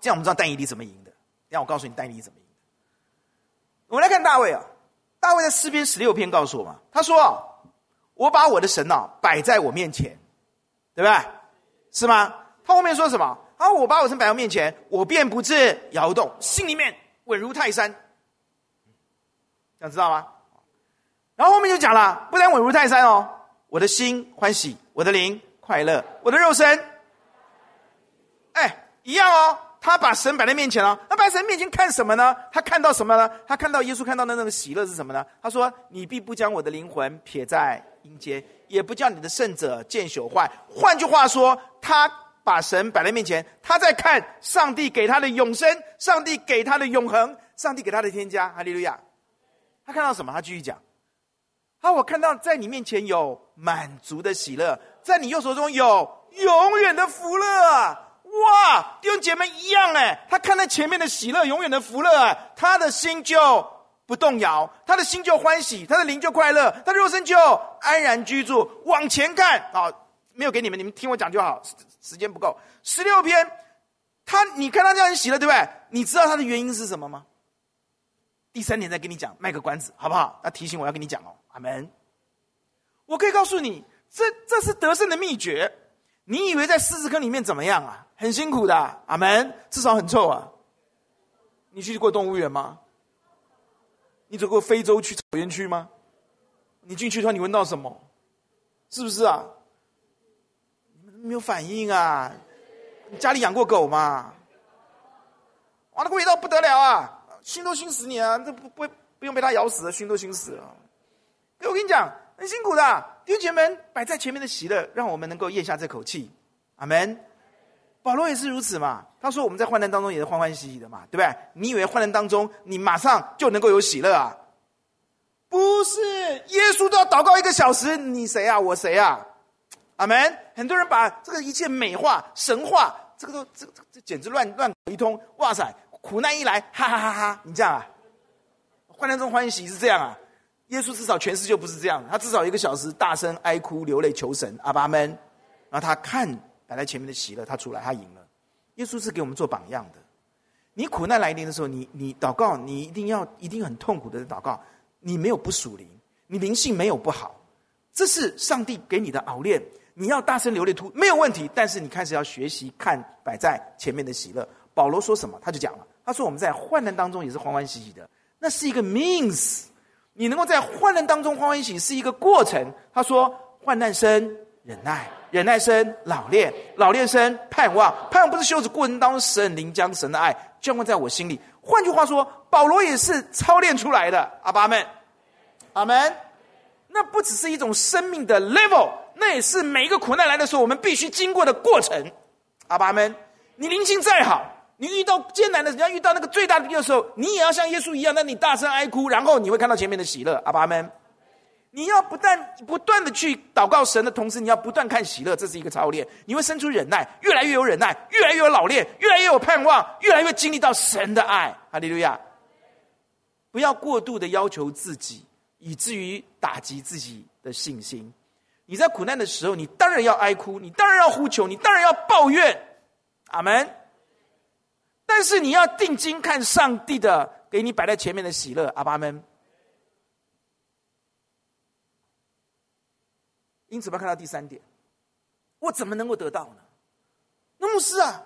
S2: 这样我们知道但以理怎么赢的。让我告诉你但以理怎么赢的。我们来看大卫啊，大卫在诗篇十六篇告诉我们，他说：“我把我的神啊摆在我面前，对不对？是吗？”他后面说什么？啊，我把我神摆在面前，我便不致摇动，心里面稳如泰山。想知道吗？然后后面就讲了，不但稳如泰山哦，我的心欢喜，我的灵快乐，我的肉身，哎，一样哦。他把神摆在面前哦，他摆在神面前看什么呢？他看到什么呢？他看到耶稣看到的那个喜乐是什么呢？他说：“你必不将我的灵魂撇在阴间，也不叫你的圣者见朽坏。”换句话说，他。把神摆在面前，他在看上帝给他的永生，上帝给他的永恒，上帝给他的添加。哈利路亚！他看到什么？他继续讲：好，我看到在你面前有满足的喜乐，在你右手中有永远的福乐。哇，弟兄姐妹一样哎，他看到前面的喜乐，永远的福乐啊，他的心就不动摇，他的心就欢喜，他的灵就快乐，他的肉身就安然居住。往前看啊，没有给你们，你们听我讲就好。时间不够，十六篇，他你看他这样喜乐，对不对？你知道他的原因是什么吗？第三点再跟你讲，卖个关子，好不好？那提醒我要跟你讲哦，阿门。我可以告诉你，这这是得胜的秘诀。你以为在狮子坑里面怎么样啊？很辛苦的，阿门。至少很臭啊。你去过动物园吗？你走过非洲去草原区吗？你进去的话，你闻到什么？是不是啊？没有反应啊！你家里养过狗吗？哇，那个味道不得了啊！熏都熏死你啊！这不不不用被它咬死，熏都熏死了。我跟你讲，很辛苦的。弟兄姐妹们摆在前面的喜乐，让我们能够咽下这口气。阿门。保罗也是如此嘛。他说我们在患难当中也是欢欢喜喜的嘛，对不对？你以为患难当中你马上就能够有喜乐啊？不是，耶稣都要祷告一个小时，你谁啊？我谁啊？阿门！很多人把这个一切美化、神化，这个都这这这简直乱乱一通。哇塞，苦难一来，哈哈哈哈！你这样啊？患难中欢喜是这样啊？耶稣至少诠释就不是这样，他至少一个小时大声哀哭流泪求神，阿爸们，然后他看摆在前面的喜乐，他出来，他赢了。耶稣是给我们做榜样的。你苦难来临的时候，你你祷告，你一定要一定很痛苦的祷告。你没有不属灵，你灵性没有不好，这是上帝给你的熬炼。你要大声流泪哭没有问题，但是你开始要学习看摆在前面的喜乐。保罗说什么，他就讲了，他说我们在患难当中也是欢欢喜喜的，那是一个 means。你能够在患难当中欢欢喜喜是一个过程。他说患难生忍耐，忍耐生老练，老练生盼望，盼望不是修止过程当中神临将神的爱浇灌在我心里。换句话说，保罗也是操练出来的。阿爸们，阿门。那不只是一种生命的 level，那也是每一个苦难来的时候，我们必须经过的过程。阿爸们，你灵性再好，你遇到艰难的，你要遇到那个最大的的时候，你也要像耶稣一样，那你大声哀哭，然后你会看到前面的喜乐。阿爸们，你要不断不断的去祷告神的同时，你要不断看喜乐，这是一个操练。你会生出忍耐，越来越有忍耐，越来越有老练，越来越有盼望，越来越经历到神的爱。哈利路亚！不要过度的要求自己。以至于打击自己的信心。你在苦难的时候，你当然要哀哭，你当然要呼求，你当然要抱怨。阿门。但是你要定睛看上帝的给你摆在前面的喜乐。阿爸们。因此，我们要看到第三点：我怎么能够得到呢？那牧师啊，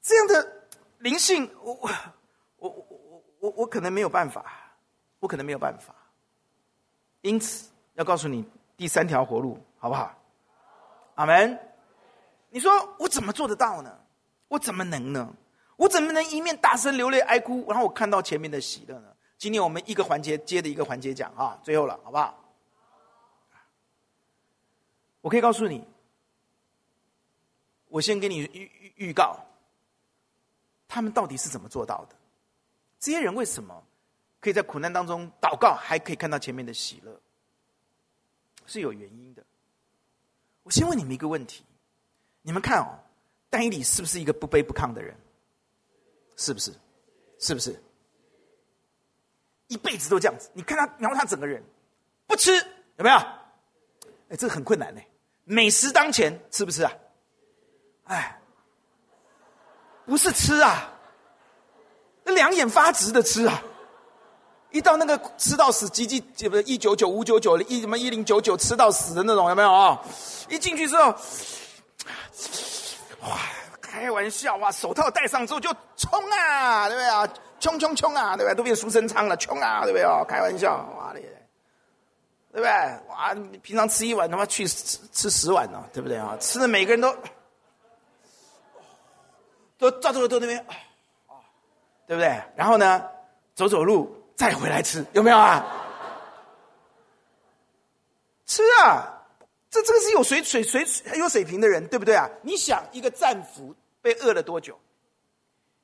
S2: 这样的灵性，我我我我我我可能没有办法，我可能没有办法。因此，要告诉你第三条活路，好不好？阿门。你说我怎么做得到呢？我怎么能呢？我怎么能一面大声流泪哀哭，然后我看到前面的喜乐呢？今天我们一个环节接着一个环节讲啊，最后了，好不好？我可以告诉你，我先给你预预预告，他们到底是怎么做到的？这些人为什么？可以在苦难当中祷告，还可以看到前面的喜乐，是有原因的。我先问你们一个问题：你们看哦，丹尼里是不是一个不卑不亢的人？是不是？是不是？一辈子都这样子。你看他，然后他整个人不吃，有没有？哎，这个很困难呢。美食当前，吃不吃啊？哎，不是吃啊，那两眼发直的吃啊。一到那个吃到死，几几不是一九九五九九一什么一零九九吃到死的那种有没有啊？一进去之后，哇，开玩笑哇！手套戴上之后就冲啊，对不对啊？冲冲冲啊，对不对？都变书生仓了，冲啊，对不对啊？开玩笑，哇嘞，对不对？哇，你平常吃一碗，他妈去吃吃十碗呢，对不对啊？吃的每个人都都照这个都那边，对不对？然后呢，走走路。再回来吃有没有啊？吃啊！这这个是有水水水很有水平的人，对不对啊？你想一个战俘被饿了多久？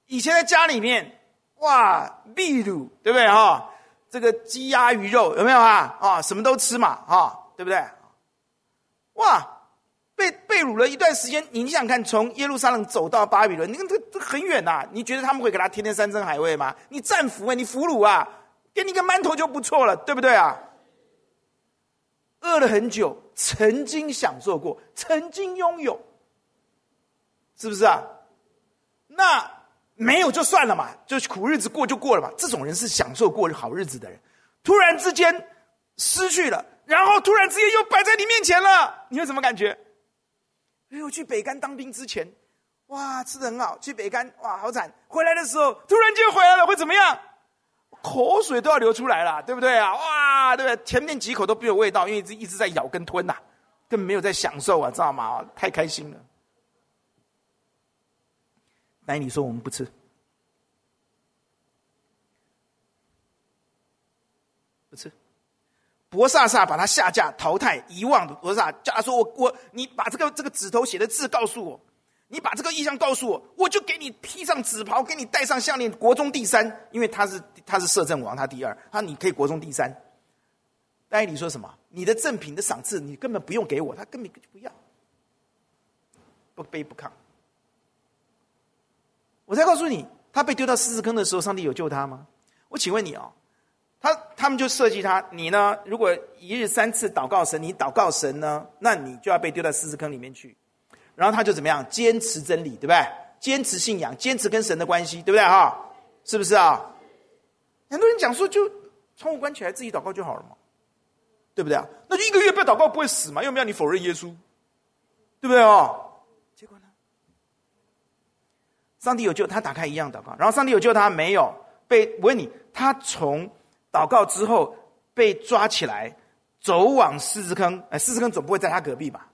S2: 以前在家里面，哇，秘鲁对不对哈？这个鸡鸭鱼肉有没有啊？啊，什么都吃嘛，啊，对不对？哇，被被掳了一段时间，你想看，从耶路撒冷走到巴比伦，你看这这很远呐、啊，你觉得他们会给他天天山珍海味吗？你战俘啊，你俘虏啊！给你个馒头就不错了，对不对啊？饿了很久，曾经享受过，曾经拥有，是不是啊？那没有就算了嘛，就苦日子过就过了嘛。这种人是享受过好日子的人，突然之间失去了，然后突然之间又摆在你面前了，你有什么感觉？哎呦，去北干当兵之前，哇，吃的很好；去北干，哇，好惨。回来的时候，突然间回来了，会怎么样？口水都要流出来了，对不对啊？哇，对不对？前面几口都没有味道，因为一直一直在咬跟吞呐、根本没有在享受啊，知道吗？太开心了。但你说我们不吃，不吃。博萨萨把他下架、淘汰、遗忘的伯萨叫他说：“我我，你把这个这个指头写的字告诉我。”你把这个意象告诉我，我就给你披上紫袍，给你戴上项链，国中第三。因为他是他是摄政王，他第二，他你可以国中第三。但你说什么？你的赠品的赏赐，你根本不用给我，他根本就不要，不卑不亢。我再告诉你，他被丢到狮子坑的时候，上帝有救他吗？我请问你哦，他他们就设计他，你呢？如果一日三次祷告神，你祷告神呢，那你就要被丢到狮子坑里面去。然后他就怎么样？坚持真理，对不对？坚持信仰，坚持跟神的关系，对不对？哈，是不是啊？很多人讲说，就窗户关起来，自己祷告就好了嘛，对不对啊？那就一个月不祷告不会死嘛？又不要你否认耶稣？对不对啊？结果呢？上帝有救他，打开一样祷告，然后上帝有救他没有被？我问你，他从祷告之后被抓起来，走往狮子坑，哎，狮子坑总不会在他隔壁吧？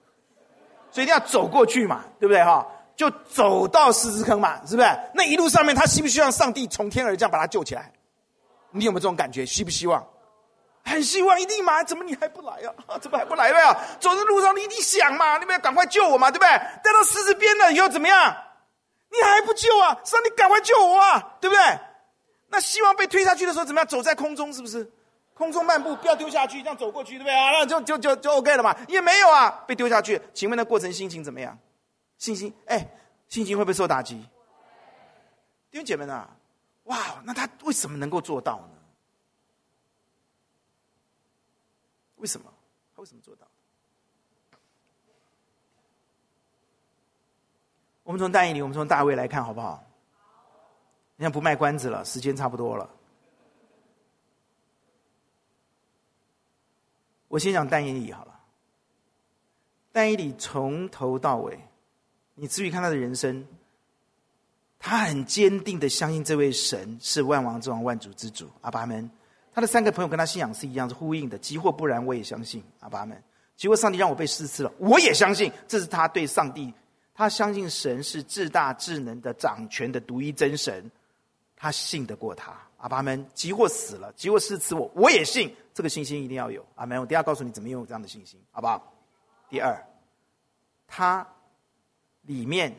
S2: 所以一定要走过去嘛，对不对哈？就走到狮子坑嘛，是不是？那一路上面，他希不希望上帝从天而降把他救起来？你有没有这种感觉？希不希望？很希望，一定嘛？怎么你还不来、啊？[laughs] 怎么还不来了呀？走在路上，你一定想嘛？你们要赶快救我嘛？对不对？带到狮子边了以后怎么样？你还不救啊？上帝赶快救我啊？对不对？那希望被推下去的时候怎么样？走在空中是不是？空中漫步，不要丢下去，这样走过去，对不对啊？那就就就就 OK 了嘛？也没有啊，被丢下去。请问那过程心情怎么样？信心哎，信心会不会受打击？弟兄姐妹啊，哇，那他为什么能够做到呢？为什么？他为什么做到？我们从但以理，我们从大卫来看，好不好？人家不卖关子了，时间差不多了。我先讲但以理好了。但以理从头到尾，你至于看他的人生，他很坚定的相信这位神是万王之王、万主之主。阿爸们。他的三个朋友跟他信仰是一样，是呼应的。即或不然，我也相信。阿爸们，即或上帝让我被试刺了，我也相信。这是他对上帝，他相信神是至大至能的掌权的独一真神，他信得过他。阿爸们，即或死了，即或试刺我，我也信。这个信心一定要有。阿门。我第二告诉你怎么拥有这样的信心，好不好？第二，他里面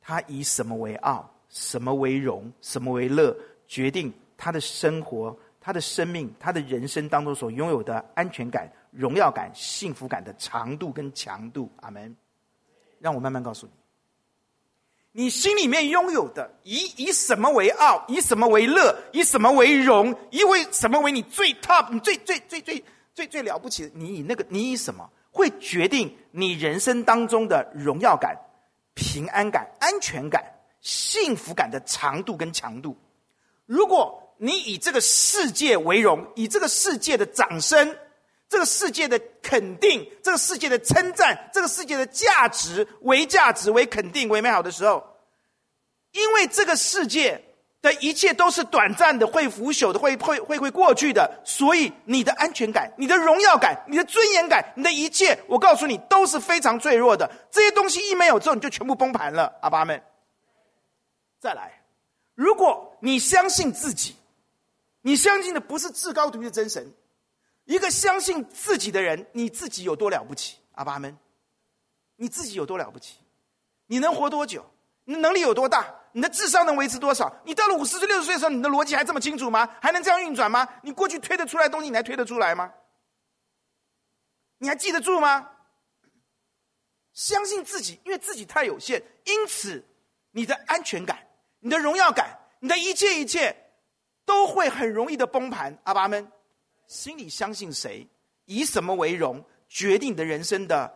S2: 他以什么为傲，什么为荣，什么为乐，决定他的生活。他的生命，他的人生当中所拥有的安全感、荣耀感、幸福感的长度跟强度，阿门。让我慢慢告诉你，你心里面拥有的，以以什么为傲，以什么为乐，以什么为荣，以为什么为你最 top，你最最最最最最了不起的？你以那个，你以什么会决定你人生当中的荣耀感、平安感、安全感、幸福感的长度跟强度？如果你以这个世界为荣，以这个世界的掌声，这个世界的肯定，这个世界的称赞，这个世界的价值为价值为肯定为美好的时候，因为这个世界的一切都是短暂的，会腐朽的，会会会会过去的，所以你的安全感、你的荣耀感、你的尊严感、你的一切，我告诉你都是非常脆弱的。这些东西一没有之后，你就全部崩盘了。阿爸们，再来，如果你相信自己。你相信的不是至高独一的真神，一个相信自己的人，你自己有多了不起？阿爸们，你自己有多了不起？你能活多久？你的能力有多大？你的智商能维持多少？你到了五十岁、六十岁的时候，你的逻辑还这么清楚吗？还能这样运转吗？你过去推得出来的东西，你还推得出来吗？你还记得住吗？相信自己，因为自己太有限，因此你的安全感、你的荣耀感、你的一切一切。都会很容易的崩盘，阿爸们，心里相信谁，以什么为荣，决定你的人生的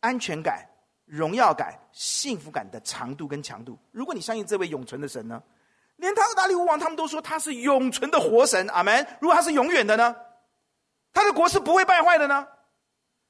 S2: 安全感、荣耀感、幸福感的长度跟强度。如果你相信这位永存的神呢，连他的大利乌王他们都说他是永存的活神，阿门。如果他是永远的呢，他的国是不会败坏的呢，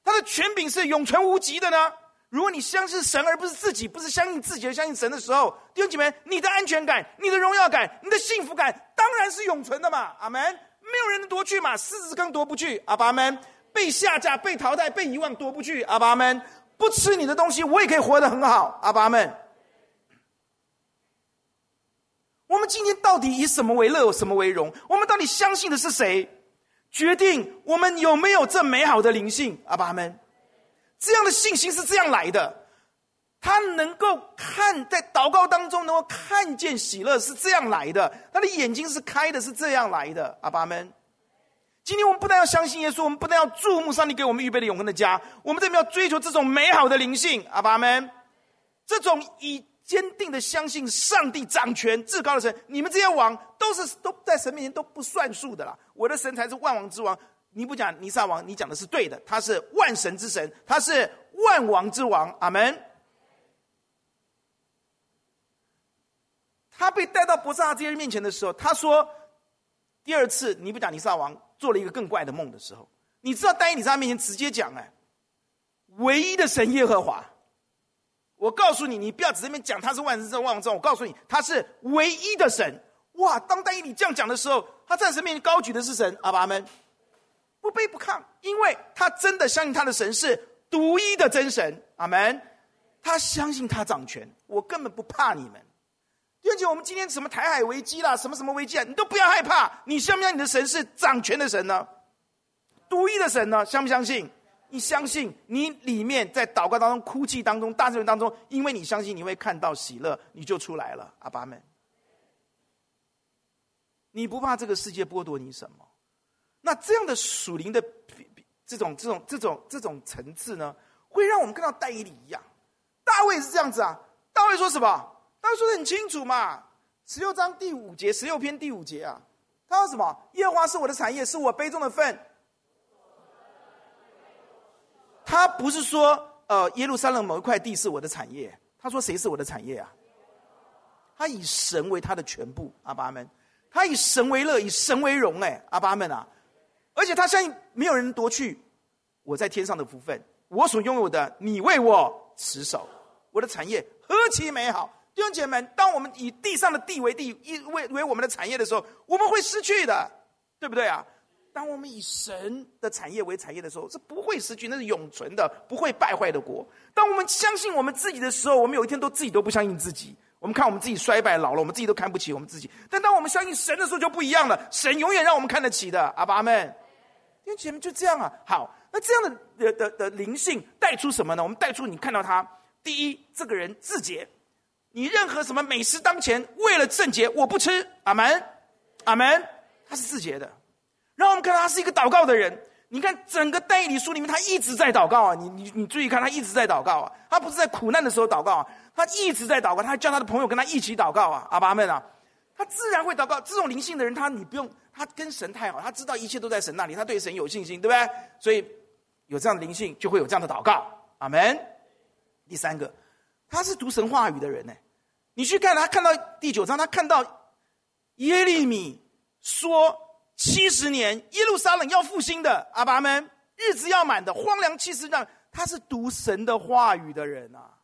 S2: 他的权柄是永存无极的呢。如果你相信神而不是自己，不是相信自己而相信神的时候，弟兄姐妹，你的安全感、你的荣耀感、你的幸福感，当然是永存的嘛。阿门，没有人能夺去嘛，狮子更夺不去。阿爸们，被下架、被淘汰、被遗忘夺不去。阿爸们，不吃你的东西，我也可以活得很好。阿爸们，我们今天到底以什么为乐，什么为荣？我们到底相信的是谁？决定我们有没有这美好的灵性。阿爸们。这样的信心是这样来的，他能够看在祷告当中能够看见喜乐是这样来的，他的眼睛是开的，是这样来的。阿爸们，今天我们不但要相信耶稣，我们不但要注目上帝给我们预备的永恒的家，我们这边要追求这种美好的灵性。阿爸们，这种以坚定的相信上帝掌权至高的神，你们这些王都是都在神面前都不算数的啦。我的神才是万王之王。你不讲尼撒王，你讲的是对的。他是万神之神，他是万王之王。阿门。他被带到伯萨这些人面前的时候，他说：“第二次，尼布甲尼撒王做了一个更怪的梦的时候，你知道，但以理在他面前直接讲：‘哎，唯一的神耶和华。’”我告诉你，你不要只在那边讲他是万圣万众。我告诉你，他是唯一的神。哇！当但以理这样讲的时候，他在神面前高举的是神，阿爸们不卑不亢，因为他真的相信他的神是独一的真神，阿门。他相信他掌权，我根本不怕你们。并且我们今天什么台海危机啦，什么什么危机啊，你都不要害怕。你相不相信你的神是掌权的神呢？独一的神呢？相不相信？你相信？你里面在祷告当中、哭泣当中、大自然当中，因为你相信你会看到喜乐，你就出来了。阿爸们，你不怕这个世界剥夺你什么？那这样的属灵的这种、这种、这种、这种层次呢，会让我们看到戴以理一样。大卫是这样子啊，大卫说什么？他说的很清楚嘛，十六章第五节，十六篇第五节啊，他说什么？耶和华是我的产业，是我杯中的分。他不是说，呃，耶路撒冷某一块地是我的产业。他说谁是我的产业啊？他以神为他的全部，阿爸们。他以神为乐，以神为荣，哎，阿爸们啊。而且他相信没有人夺去我在天上的福分，我所拥有的，你为我持守，我的产业何其美好。弟兄姐妹们，当我们以地上的地为地，以为为我们的产业的时候，我们会失去的，对不对啊？当我们以神的产业为产业的时候，是不会失去，那是永存的，不会败坏的国。当我们相信我们自己的时候，我们有一天都自己都不相信自己。我们看我们自己衰败老了，我们自己都看不起我们自己。但当我们相信神的时候，就不一样了。神永远让我们看得起的，阿爸阿们。弟兄姐妹就这样啊。好，那这样的的的的灵性带出什么呢？我们带出你看到他，第一，这个人自洁。你任何什么美食当前，为了圣洁，我不吃。阿门，阿门。他是自洁的。让我们看到他是一个祷告的人。你看整个代理书里面，他一直在祷告啊。你你你注意看，他一直在祷告啊。他不是在苦难的时候祷告啊，他一直在祷告。他叫他的朋友跟他一起祷告啊。阿爸们啊，他自然会祷告。这种灵性的人，他你不用，他跟神太好，他知道一切都在神那里，他对神有信心，对不对？所以有这样的灵性，就会有这样的祷告。阿门。第三个，他是读神话语的人呢。你去看他，看到第九章，他看到耶利米说七十年耶路撒冷要复兴的，阿爸们日子要满的，荒凉七十年，他是读神的话语的人啊。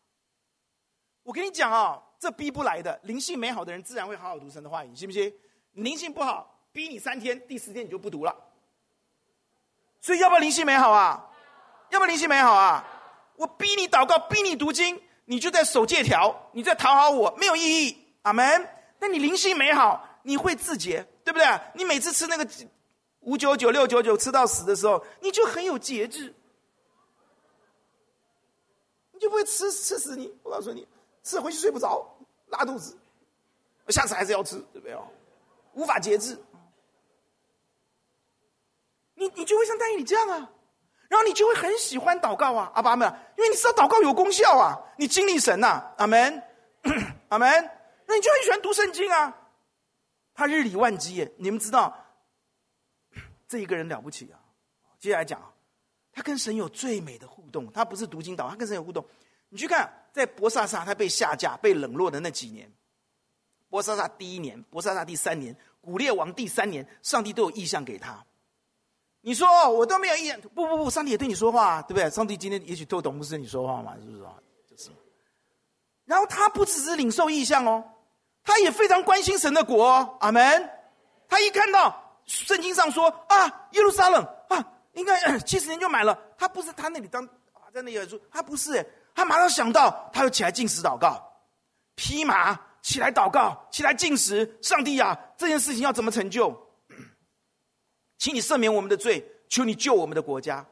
S2: 我跟你讲啊、哦，这逼不来的。灵性美好的人自然会好好读神的话语，信不信？灵性不好，逼你三天，第四天你就不读了。所以要不要灵性美好啊？要不要灵性美好啊？我逼你祷告，逼你读经。你就在守戒条，你在讨好我，没有意义。阿门。那你灵性美好，你会自洁，对不对？你每次吃那个五九九六九九吃到死的时候，你就很有节制，你就不会吃吃死你。我告诉你，吃回去睡不着，拉肚子，下次还是要吃，对不对？无法节制，你你就会像但以理这样啊。然后你就会很喜欢祷告啊，阿爸阿们，因为你知道祷告有功效啊，你经历神呐，阿门，[coughs] 阿门。那你就很喜欢读圣经啊。他日理万机耶，你们知道这一个人了不起啊。接下来讲，他跟神有最美的互动。他不是读经祷，他跟神有互动。你去看，在伯萨撒他被下架、被冷落的那几年，伯萨撒第一年、伯萨撒第三年、古列王第三年，上帝都有意象给他。你说我都没有意见，不不不，上帝也对你说话，对不对？上帝今天也许都懂不是你说话嘛，是不是啊？就是。然后他不只是领受异象哦，他也非常关心神的国哦，阿门。他一看到圣经上说啊，耶路撒冷啊，应该 [coughs] 七十年就满了，他不是他那里当啊，在那里说他不是，他马上想到，他又起来进食祷告，披麻起来祷告，起来进食，上帝啊，这件事情要怎么成就？请你赦免我们的罪，求你救我们的国家。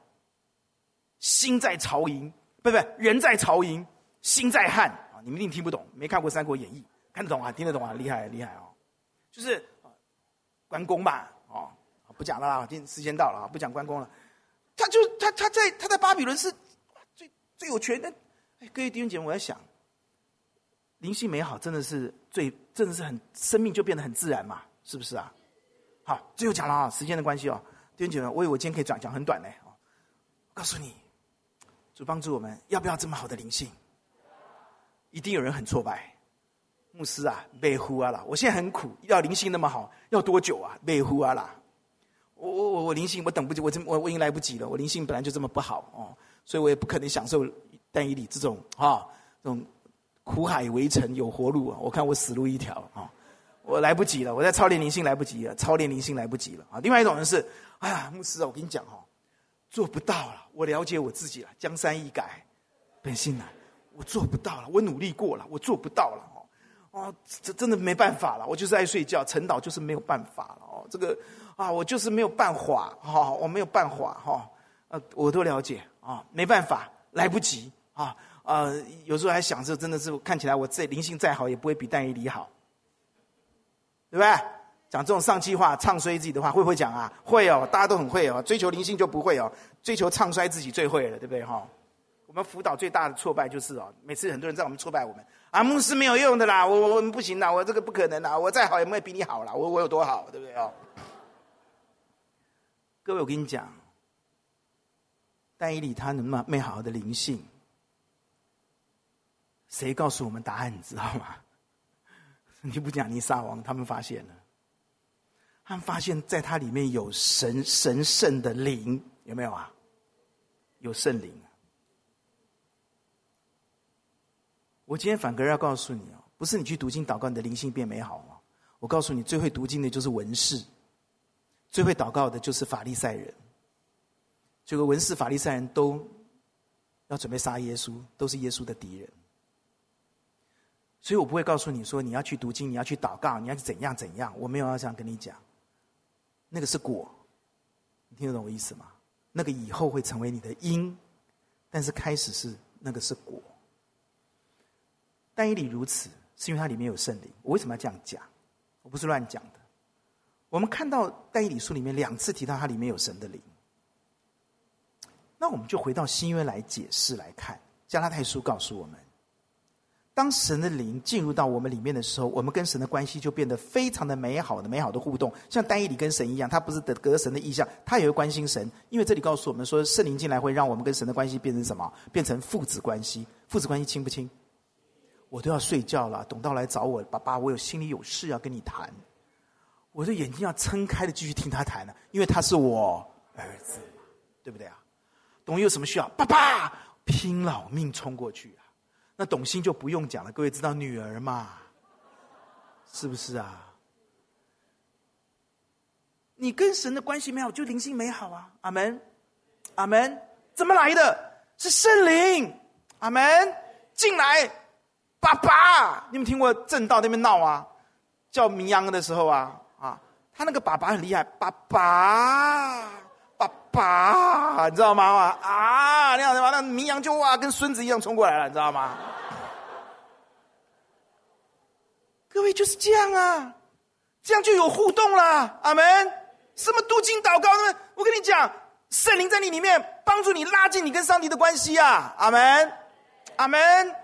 S2: 心在曹营，不不，人在曹营，心在汉啊！你们一定听不懂，没看过《三国演义》，看得懂啊？听得懂啊？厉害厉害哦！就是关公吧？哦，不讲了啦，今时间到了啊，不讲关公了。他就他他在他在巴比伦是最最有权的。哎，各位弟兄姐妹，我在想，灵性美好真的是最真的是很生命就变得很自然嘛？是不是啊？好，最后讲了啊，时间的关系哦，弟兄姐妹，我以为我今天可以讲讲很短嘞啊。告诉你，主帮助我们，要不要这么好的灵性？一定有人很挫败，牧师啊，背呼啊啦！我现在很苦，要灵性那么好，要多久啊？背呼啊啦！我我我我灵性我等不及，我这我我已经来不及了。我灵性本来就这么不好哦，所以我也不可能享受但以理这种啊这种苦海为城有活路啊！我看我死路一条啊！我来不及了，我在操练灵性来不及了，操练灵性来不及了啊！另外一种人是，哎呀，牧师啊，我跟你讲哦，做不到了，我了解我自己了，江山易改，本性难，我做不到了，我努力过了，我做不到了哦，哦，这真的没办法了，我就是爱睡觉，陈导就是没有办法了哦，这个啊，我就是没有办法哈，我没有办法哈，呃，我都了解啊，没办法，来不及啊，呃，有时候还想着，真的是看起来我这灵性再好，也不会比但以理好。对不对？讲这种丧气话、唱衰自己的话，会不会讲啊？会哦，大家都很会哦。追求灵性就不会哦，追求唱衰自己最会了，对不对？哈，我们辅导最大的挫败就是哦，每次很多人在我们挫败我们啊，牧师没有用的啦，我我们不行啦，我这个不可能啦，我再好也没有比你好啦，我我有多好，对不对哦？各位，我跟你讲，但以理他能不能没好好的灵性？谁告诉我们答案？你知道吗？你不讲尼撒王，他们发现了，他们发现在他里面有神神圣的灵，有没有啊？有圣灵。我今天反而要告诉你哦，不是你去读经祷告，你的灵性变美好吗？我告诉你，最会读经的就是文士，最会祷告的就是法利赛人。这个文士、法利赛人都要准备杀耶稣，都是耶稣的敌人。所以我不会告诉你说，你要去读经，你要去祷告，你要去怎样怎样。我没有要这样跟你讲，那个是果，你听得懂我意思吗？那个以后会成为你的因，但是开始是那个是果。但以理如此，是因为它里面有圣灵。我为什么要这样讲？我不是乱讲的。我们看到但以理书里面两次提到它里面有神的灵，那我们就回到新约来解释来看，加拉太书告诉我们。当神的灵进入到我们里面的时候，我们跟神的关系就变得非常的美好的美好的互动，像但以理跟神一样，他不是得隔神的意象，他也会关心神，因为这里告诉我们说，圣灵进来会让我们跟神的关系变成什么？变成父子关系。父子关系亲不亲？我都要睡觉了，董道来找我，爸爸，我有心里有事要跟你谈，我的眼睛要撑开的继续听他谈呢，因为他是我儿子，对不对啊？董有什么需要？爸爸，拼老命冲过去！那董卿就不用讲了，各位知道女儿嘛？是不是啊？你跟神的关系美好，就灵性美好啊！阿门，阿门。怎么来的？是圣灵。阿门，进来。爸爸，你们听过正道那边闹啊？叫明阳的时候啊，啊，他那个爸爸很厉害，爸爸。爸，你知道吗？啊，那样的话，那绵羊就哇，跟孙子一样冲过来了，你知道吗？各位就是这样啊，这样就有互动了。阿门。什么读经祷告呢？我跟你讲，圣灵在你里面帮助你拉近你跟上帝的关系啊。阿门，阿门。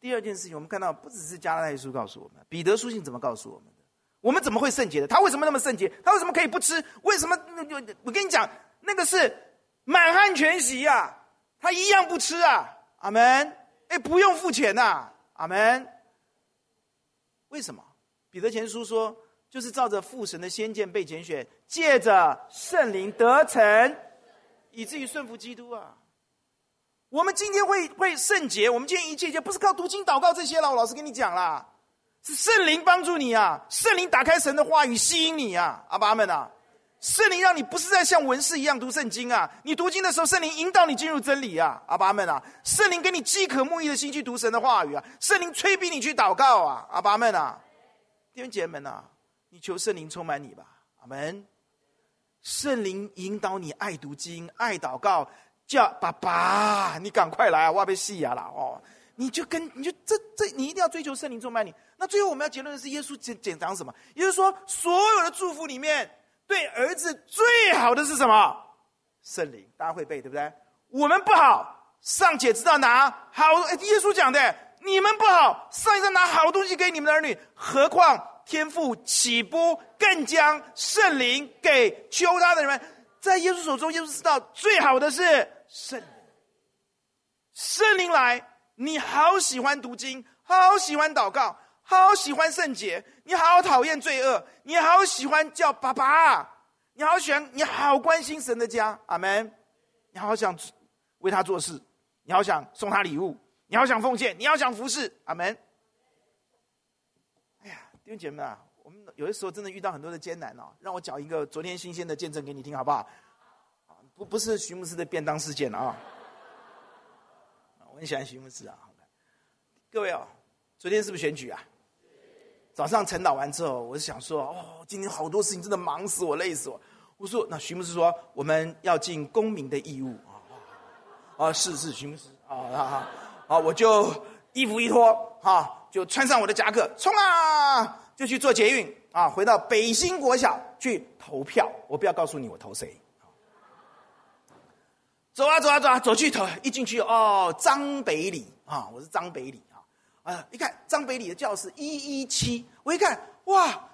S2: 第二件事情，我们看到不只是加拉太书告诉我们，彼得书信怎么告诉我们？我们怎么会圣洁的？他为什么那么圣洁？他为什么可以不吃？为什么？我跟你讲，那个是满汉全席呀、啊，他一样不吃啊。阿门。哎，不用付钱呐、啊。阿门。为什么？彼得前书说，就是照着父神的先见被拣选，借着圣灵得成，以至于顺服基督啊。我们今天会会圣洁，我们今天一切一切不是靠读经祷告这些了。我老实跟你讲啦。是圣灵帮助你啊！圣灵打开神的话语，吸引你啊！阿爸们啊！圣灵让你不是在像文士一样读圣经啊！你读经的时候，圣灵引导你进入真理啊！阿爸们啊！圣灵给你饥渴慕义的心去读神的话语啊！圣灵催逼你去祷告啊！阿爸们啊！弟兄姐妹们啊！你求圣灵充满你吧！阿门！圣灵引导你爱读经、爱祷告，叫爸爸，你赶快来啊！我要被戏呀了哦！你就跟你就这这，你一定要追求圣灵充满你。那最后我们要结论的是，耶稣简简讲什么？也就是说，所有的祝福里面，对儿子最好的是什么？圣灵，大家会背对不对？我们不好，尚且知道拿好。耶稣讲的，你们不好，尚且拿好东西给你们的儿女，何况天父岂不更将圣灵给求他的人们？在耶稣手中，耶稣知道最好的是圣灵。圣灵来。你好喜欢读经，好喜欢祷告，好喜欢圣洁，你好讨厌罪恶，你好喜欢叫爸爸，你好喜欢，你好关心神的家，阿门。你好想为他做事，你好想送他礼物，你好想奉献，你好想服侍，阿门。哎呀，弟兄姐妹啊，我们有的时候真的遇到很多的艰难哦。让我讲一个昨天新鲜的见证给你听，好不好？不，不是徐牧师的便当事件啊。我很喜欢徐牧师啊。各位哦，昨天是不是选举啊？早上晨祷完之后，我就想说，哦，今天好多事情，真的忙死我，累死我。我说，那徐牧师说，我们要尽公民的义务啊。啊，是是，徐牧师啊啊啊！我就衣服一脱，哈，就穿上我的夹克，冲啊，就去做捷运啊，回到北新国小去投票。我不要告诉你我投谁。走啊走啊走啊，走去投，一进去哦，张北里啊，我是张北里。啊！啊一看张北里的教室一一七，我一看哇，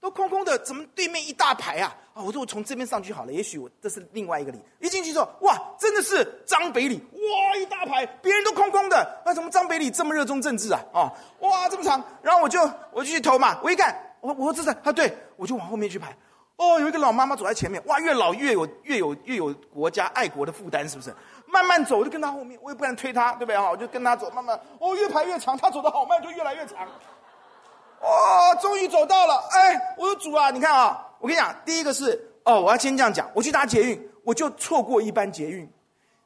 S2: 都空空的，怎么对面一大排啊？啊！我说我从这边上去好了，也许我这是另外一个里。一进去之后，哇，真的是张北里，哇，一大排，别人都空空的，那怎么张北里这么热衷政治啊？啊，哇，这么长，然后我就我就去投嘛。我一看，我我说这是啊，对，我就往后面去排。哦，有一个老妈妈走在前面，哇，越老越有越有越有国家爱国的负担，是不是？慢慢走，我就跟他后面，我也不敢推他，对不对？啊，我就跟他走，慢慢，哦，越排越长，他走得好慢，就越来越长。哦，终于走到了，哎，我说主啊，你看啊，我跟你讲，第一个是，哦，我要先这样讲，我去搭捷运，我就错过一班捷运，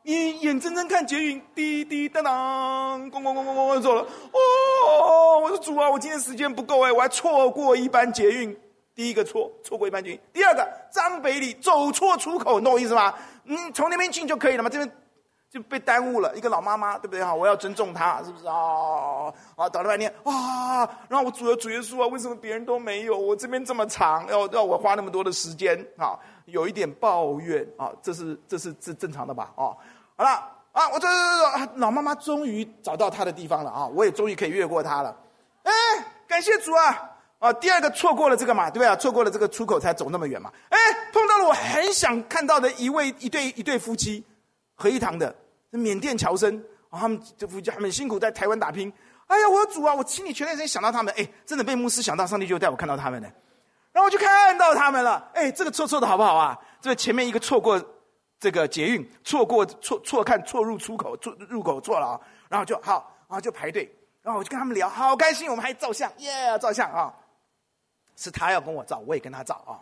S2: 你眼睁睁看捷运滴滴当当，咣咣咣咣咣走了，哦，我说主啊，我今天时间不够哎，我还错过一班捷运，第一个错，错过一班捷运，第二个张北里走错出口，懂我意思吗？嗯，从那边进就可以了嘛，这边。就被耽误了，一个老妈妈，对不对哈？我要尊重她，是不是啊？啊，等了半天啊，然后我主要主耶稣啊，为什么别人都没有，我这边这么长，要要我花那么多的时间啊？有一点抱怨啊，这是这是这正常的吧？啊，好了啊，我这老妈妈终于找到她的地方了啊，我也终于可以越过她了。哎，感谢主啊！啊，第二个错过了这个嘛，对不对啊？错过了这个出口才走那么远嘛。哎，碰到了我很想看到的一位一对一对夫妻，合一堂的。缅甸侨生，啊，他们这夫妻很辛苦，在台湾打拼。哎呀，我主啊，我心里全在想到他们，哎，真的被牧师想到，上帝就带我看到他们呢。然后我就看到他们了，哎，这个错错的好不好啊？这个前面一个错过这个捷运，错过错错看错入出口错入口错了啊，然后就好，然后就排队，然后我就跟他们聊，好开心，我们还照相，耶，照相啊，是他要跟我照，我也跟他照啊。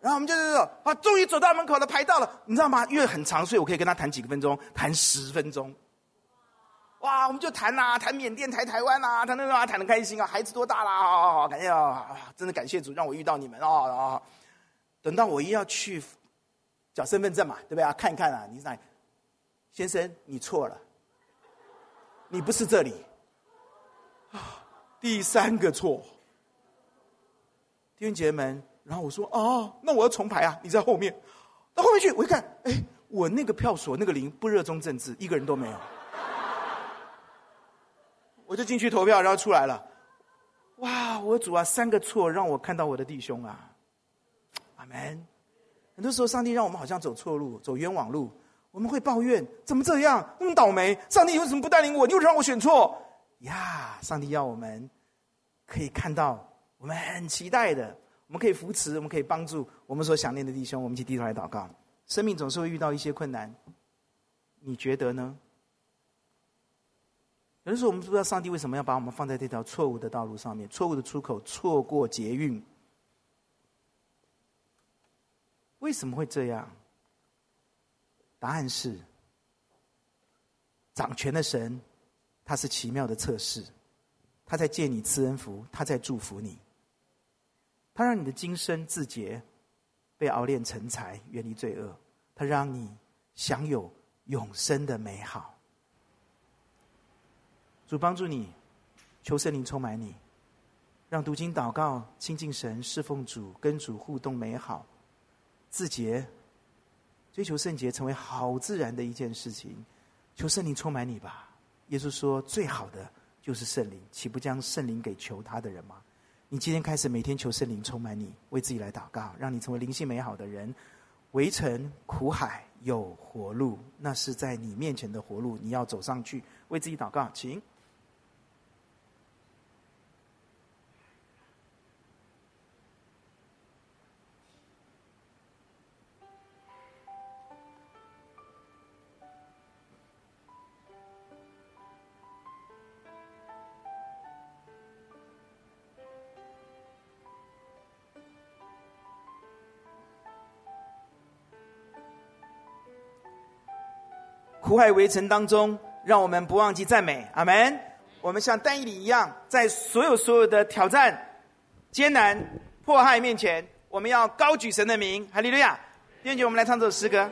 S2: 然后我们就就说啊，终于走到门口了，排到了，你知道吗？因为很长，所以我可以跟他谈几个分钟，谈十分钟。哇，我们就谈呐，谈缅甸，谈台湾呐，谈那个啊，谈得开心啊，孩子多大啦？啊，感谢啊，真的感谢主让我遇到你们啊啊！等到我一要去缴身份证嘛，对不对啊？看一看啊，你在先生，你错了，你不是这里啊，第三个错，弟兄姐妹。然后我说：“哦，那我要重排啊！你在后面，到后面去。我一看，哎，我那个票所那个零不热衷政治，一个人都没有。我就进去投票，然后出来了。哇，我主啊，三个错让我看到我的弟兄啊，阿门。很多时候，上帝让我们好像走错路，走冤枉路，我们会抱怨：怎么这样，那么倒霉？上帝为什么不带领我？你为什么让我选错？呀，上帝要我们可以看到我们很期待的。”我们可以扶持，我们可以帮助我们所想念的弟兄。我们一起低头来祷告。生命总是会遇到一些困难，你觉得呢？有的时候我们不知道上帝为什么要把我们放在这条错误的道路上面，错误的出口，错过捷运。为什么会这样？答案是：掌权的神，他是奇妙的测试，他在借你赐恩福，他在祝福你。他让你的今生自洁，被熬炼成才，远离罪恶。他让你享有永生的美好。主帮助你，求圣灵充满你，让读经、祷告、亲近神、侍奉主、跟主互动美好，自洁、追求圣洁，成为好自然的一件事情。求圣灵充满你吧。耶稣说：“最好的就是圣灵，岂不将圣灵给求他的人吗？”你今天开始每天求圣灵充满你，为自己来祷告，让你成为灵性美好的人。围城苦海有活路，那是在你面前的活路，你要走上去，为自己祷告，请。快围城当中，让我们不忘记赞美。阿门。我们像丹尼里一样，在所有所有的挑战、艰难、迫害面前，我们要高举神的名。哈利路亚！弟兄姐，我们来唱这首诗歌。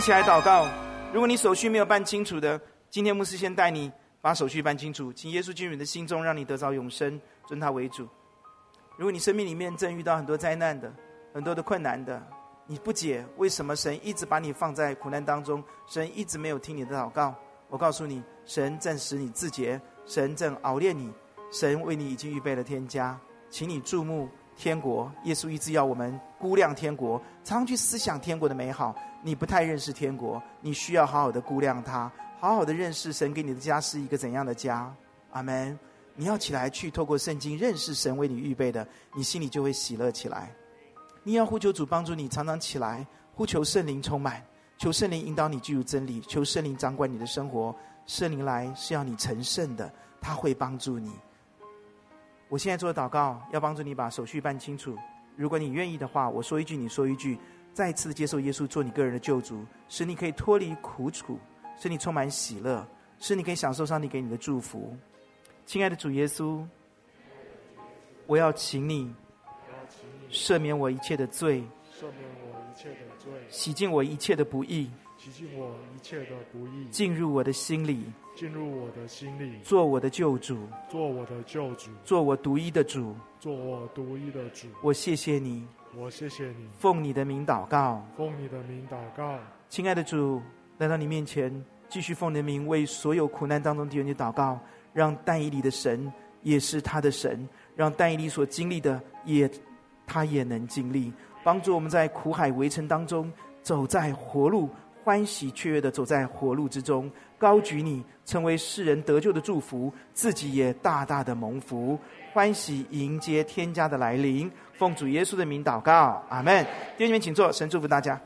S2: 一起来祷告。如果你手续没有办清楚的，今天牧师先带你把手续办清楚，请耶稣进入你的心中，让你得着永生，尊他为主。如果你生命里面正遇到很多灾难的、很多的困难的，你不解为什么神一直把你放在苦难当中，神一直没有听你的祷告。我告诉你，神正使你自洁，神正熬炼你，神为你已经预备了天家，请你注目天国。耶稣一直要我们估量天国，常常去思想天国的美好。你不太认识天国，你需要好好的估量它，好好的认识神给你的家是一个怎样的家。阿门。你要起来去透过圣经认识神为你预备的，你心里就会喜乐起来。你要呼求主帮助你，常常起来呼求圣灵充满，求圣灵引导你进入真理，求圣灵掌管你的生活。圣灵来是要你成圣的，他会帮助你。我现在做的祷告，要帮助你把手续办清楚。如果你愿意的话，我说一句，你说一句。再一次接受耶稣做你个人的救主，使你可以脱离苦楚，使你充满喜乐，使你可以享受上帝给你的祝福。亲爱的主耶稣，我要请你赦免我一切的罪，
S3: 赦免我一切的罪，
S2: 洗净我一切的不义，
S3: 洗净我一切的不义，
S2: 进入我的心里，
S3: 进入我的心里，
S2: 做我的救主，
S3: 做我的救主，
S2: 做我独一的主，
S3: 做我独一的主。
S2: 我谢谢你。
S3: 我谢谢你，
S2: 奉你的名祷告，
S3: 奉你的名祷告，
S2: 亲爱的主，来到你面前，继续奉你的名为所有苦难当中的弟兄祷告，让但以理的神也是他的神，让但以理所经历的也他也能经历，帮助我们在苦海围城当中走在活路，欢喜雀跃的走在活路之中，高举你成为世人得救的祝福，自己也大大的蒙福，欢喜迎接天家的来临。奉主耶稣的名祷告，阿门。弟兄们，请坐，神祝福大家。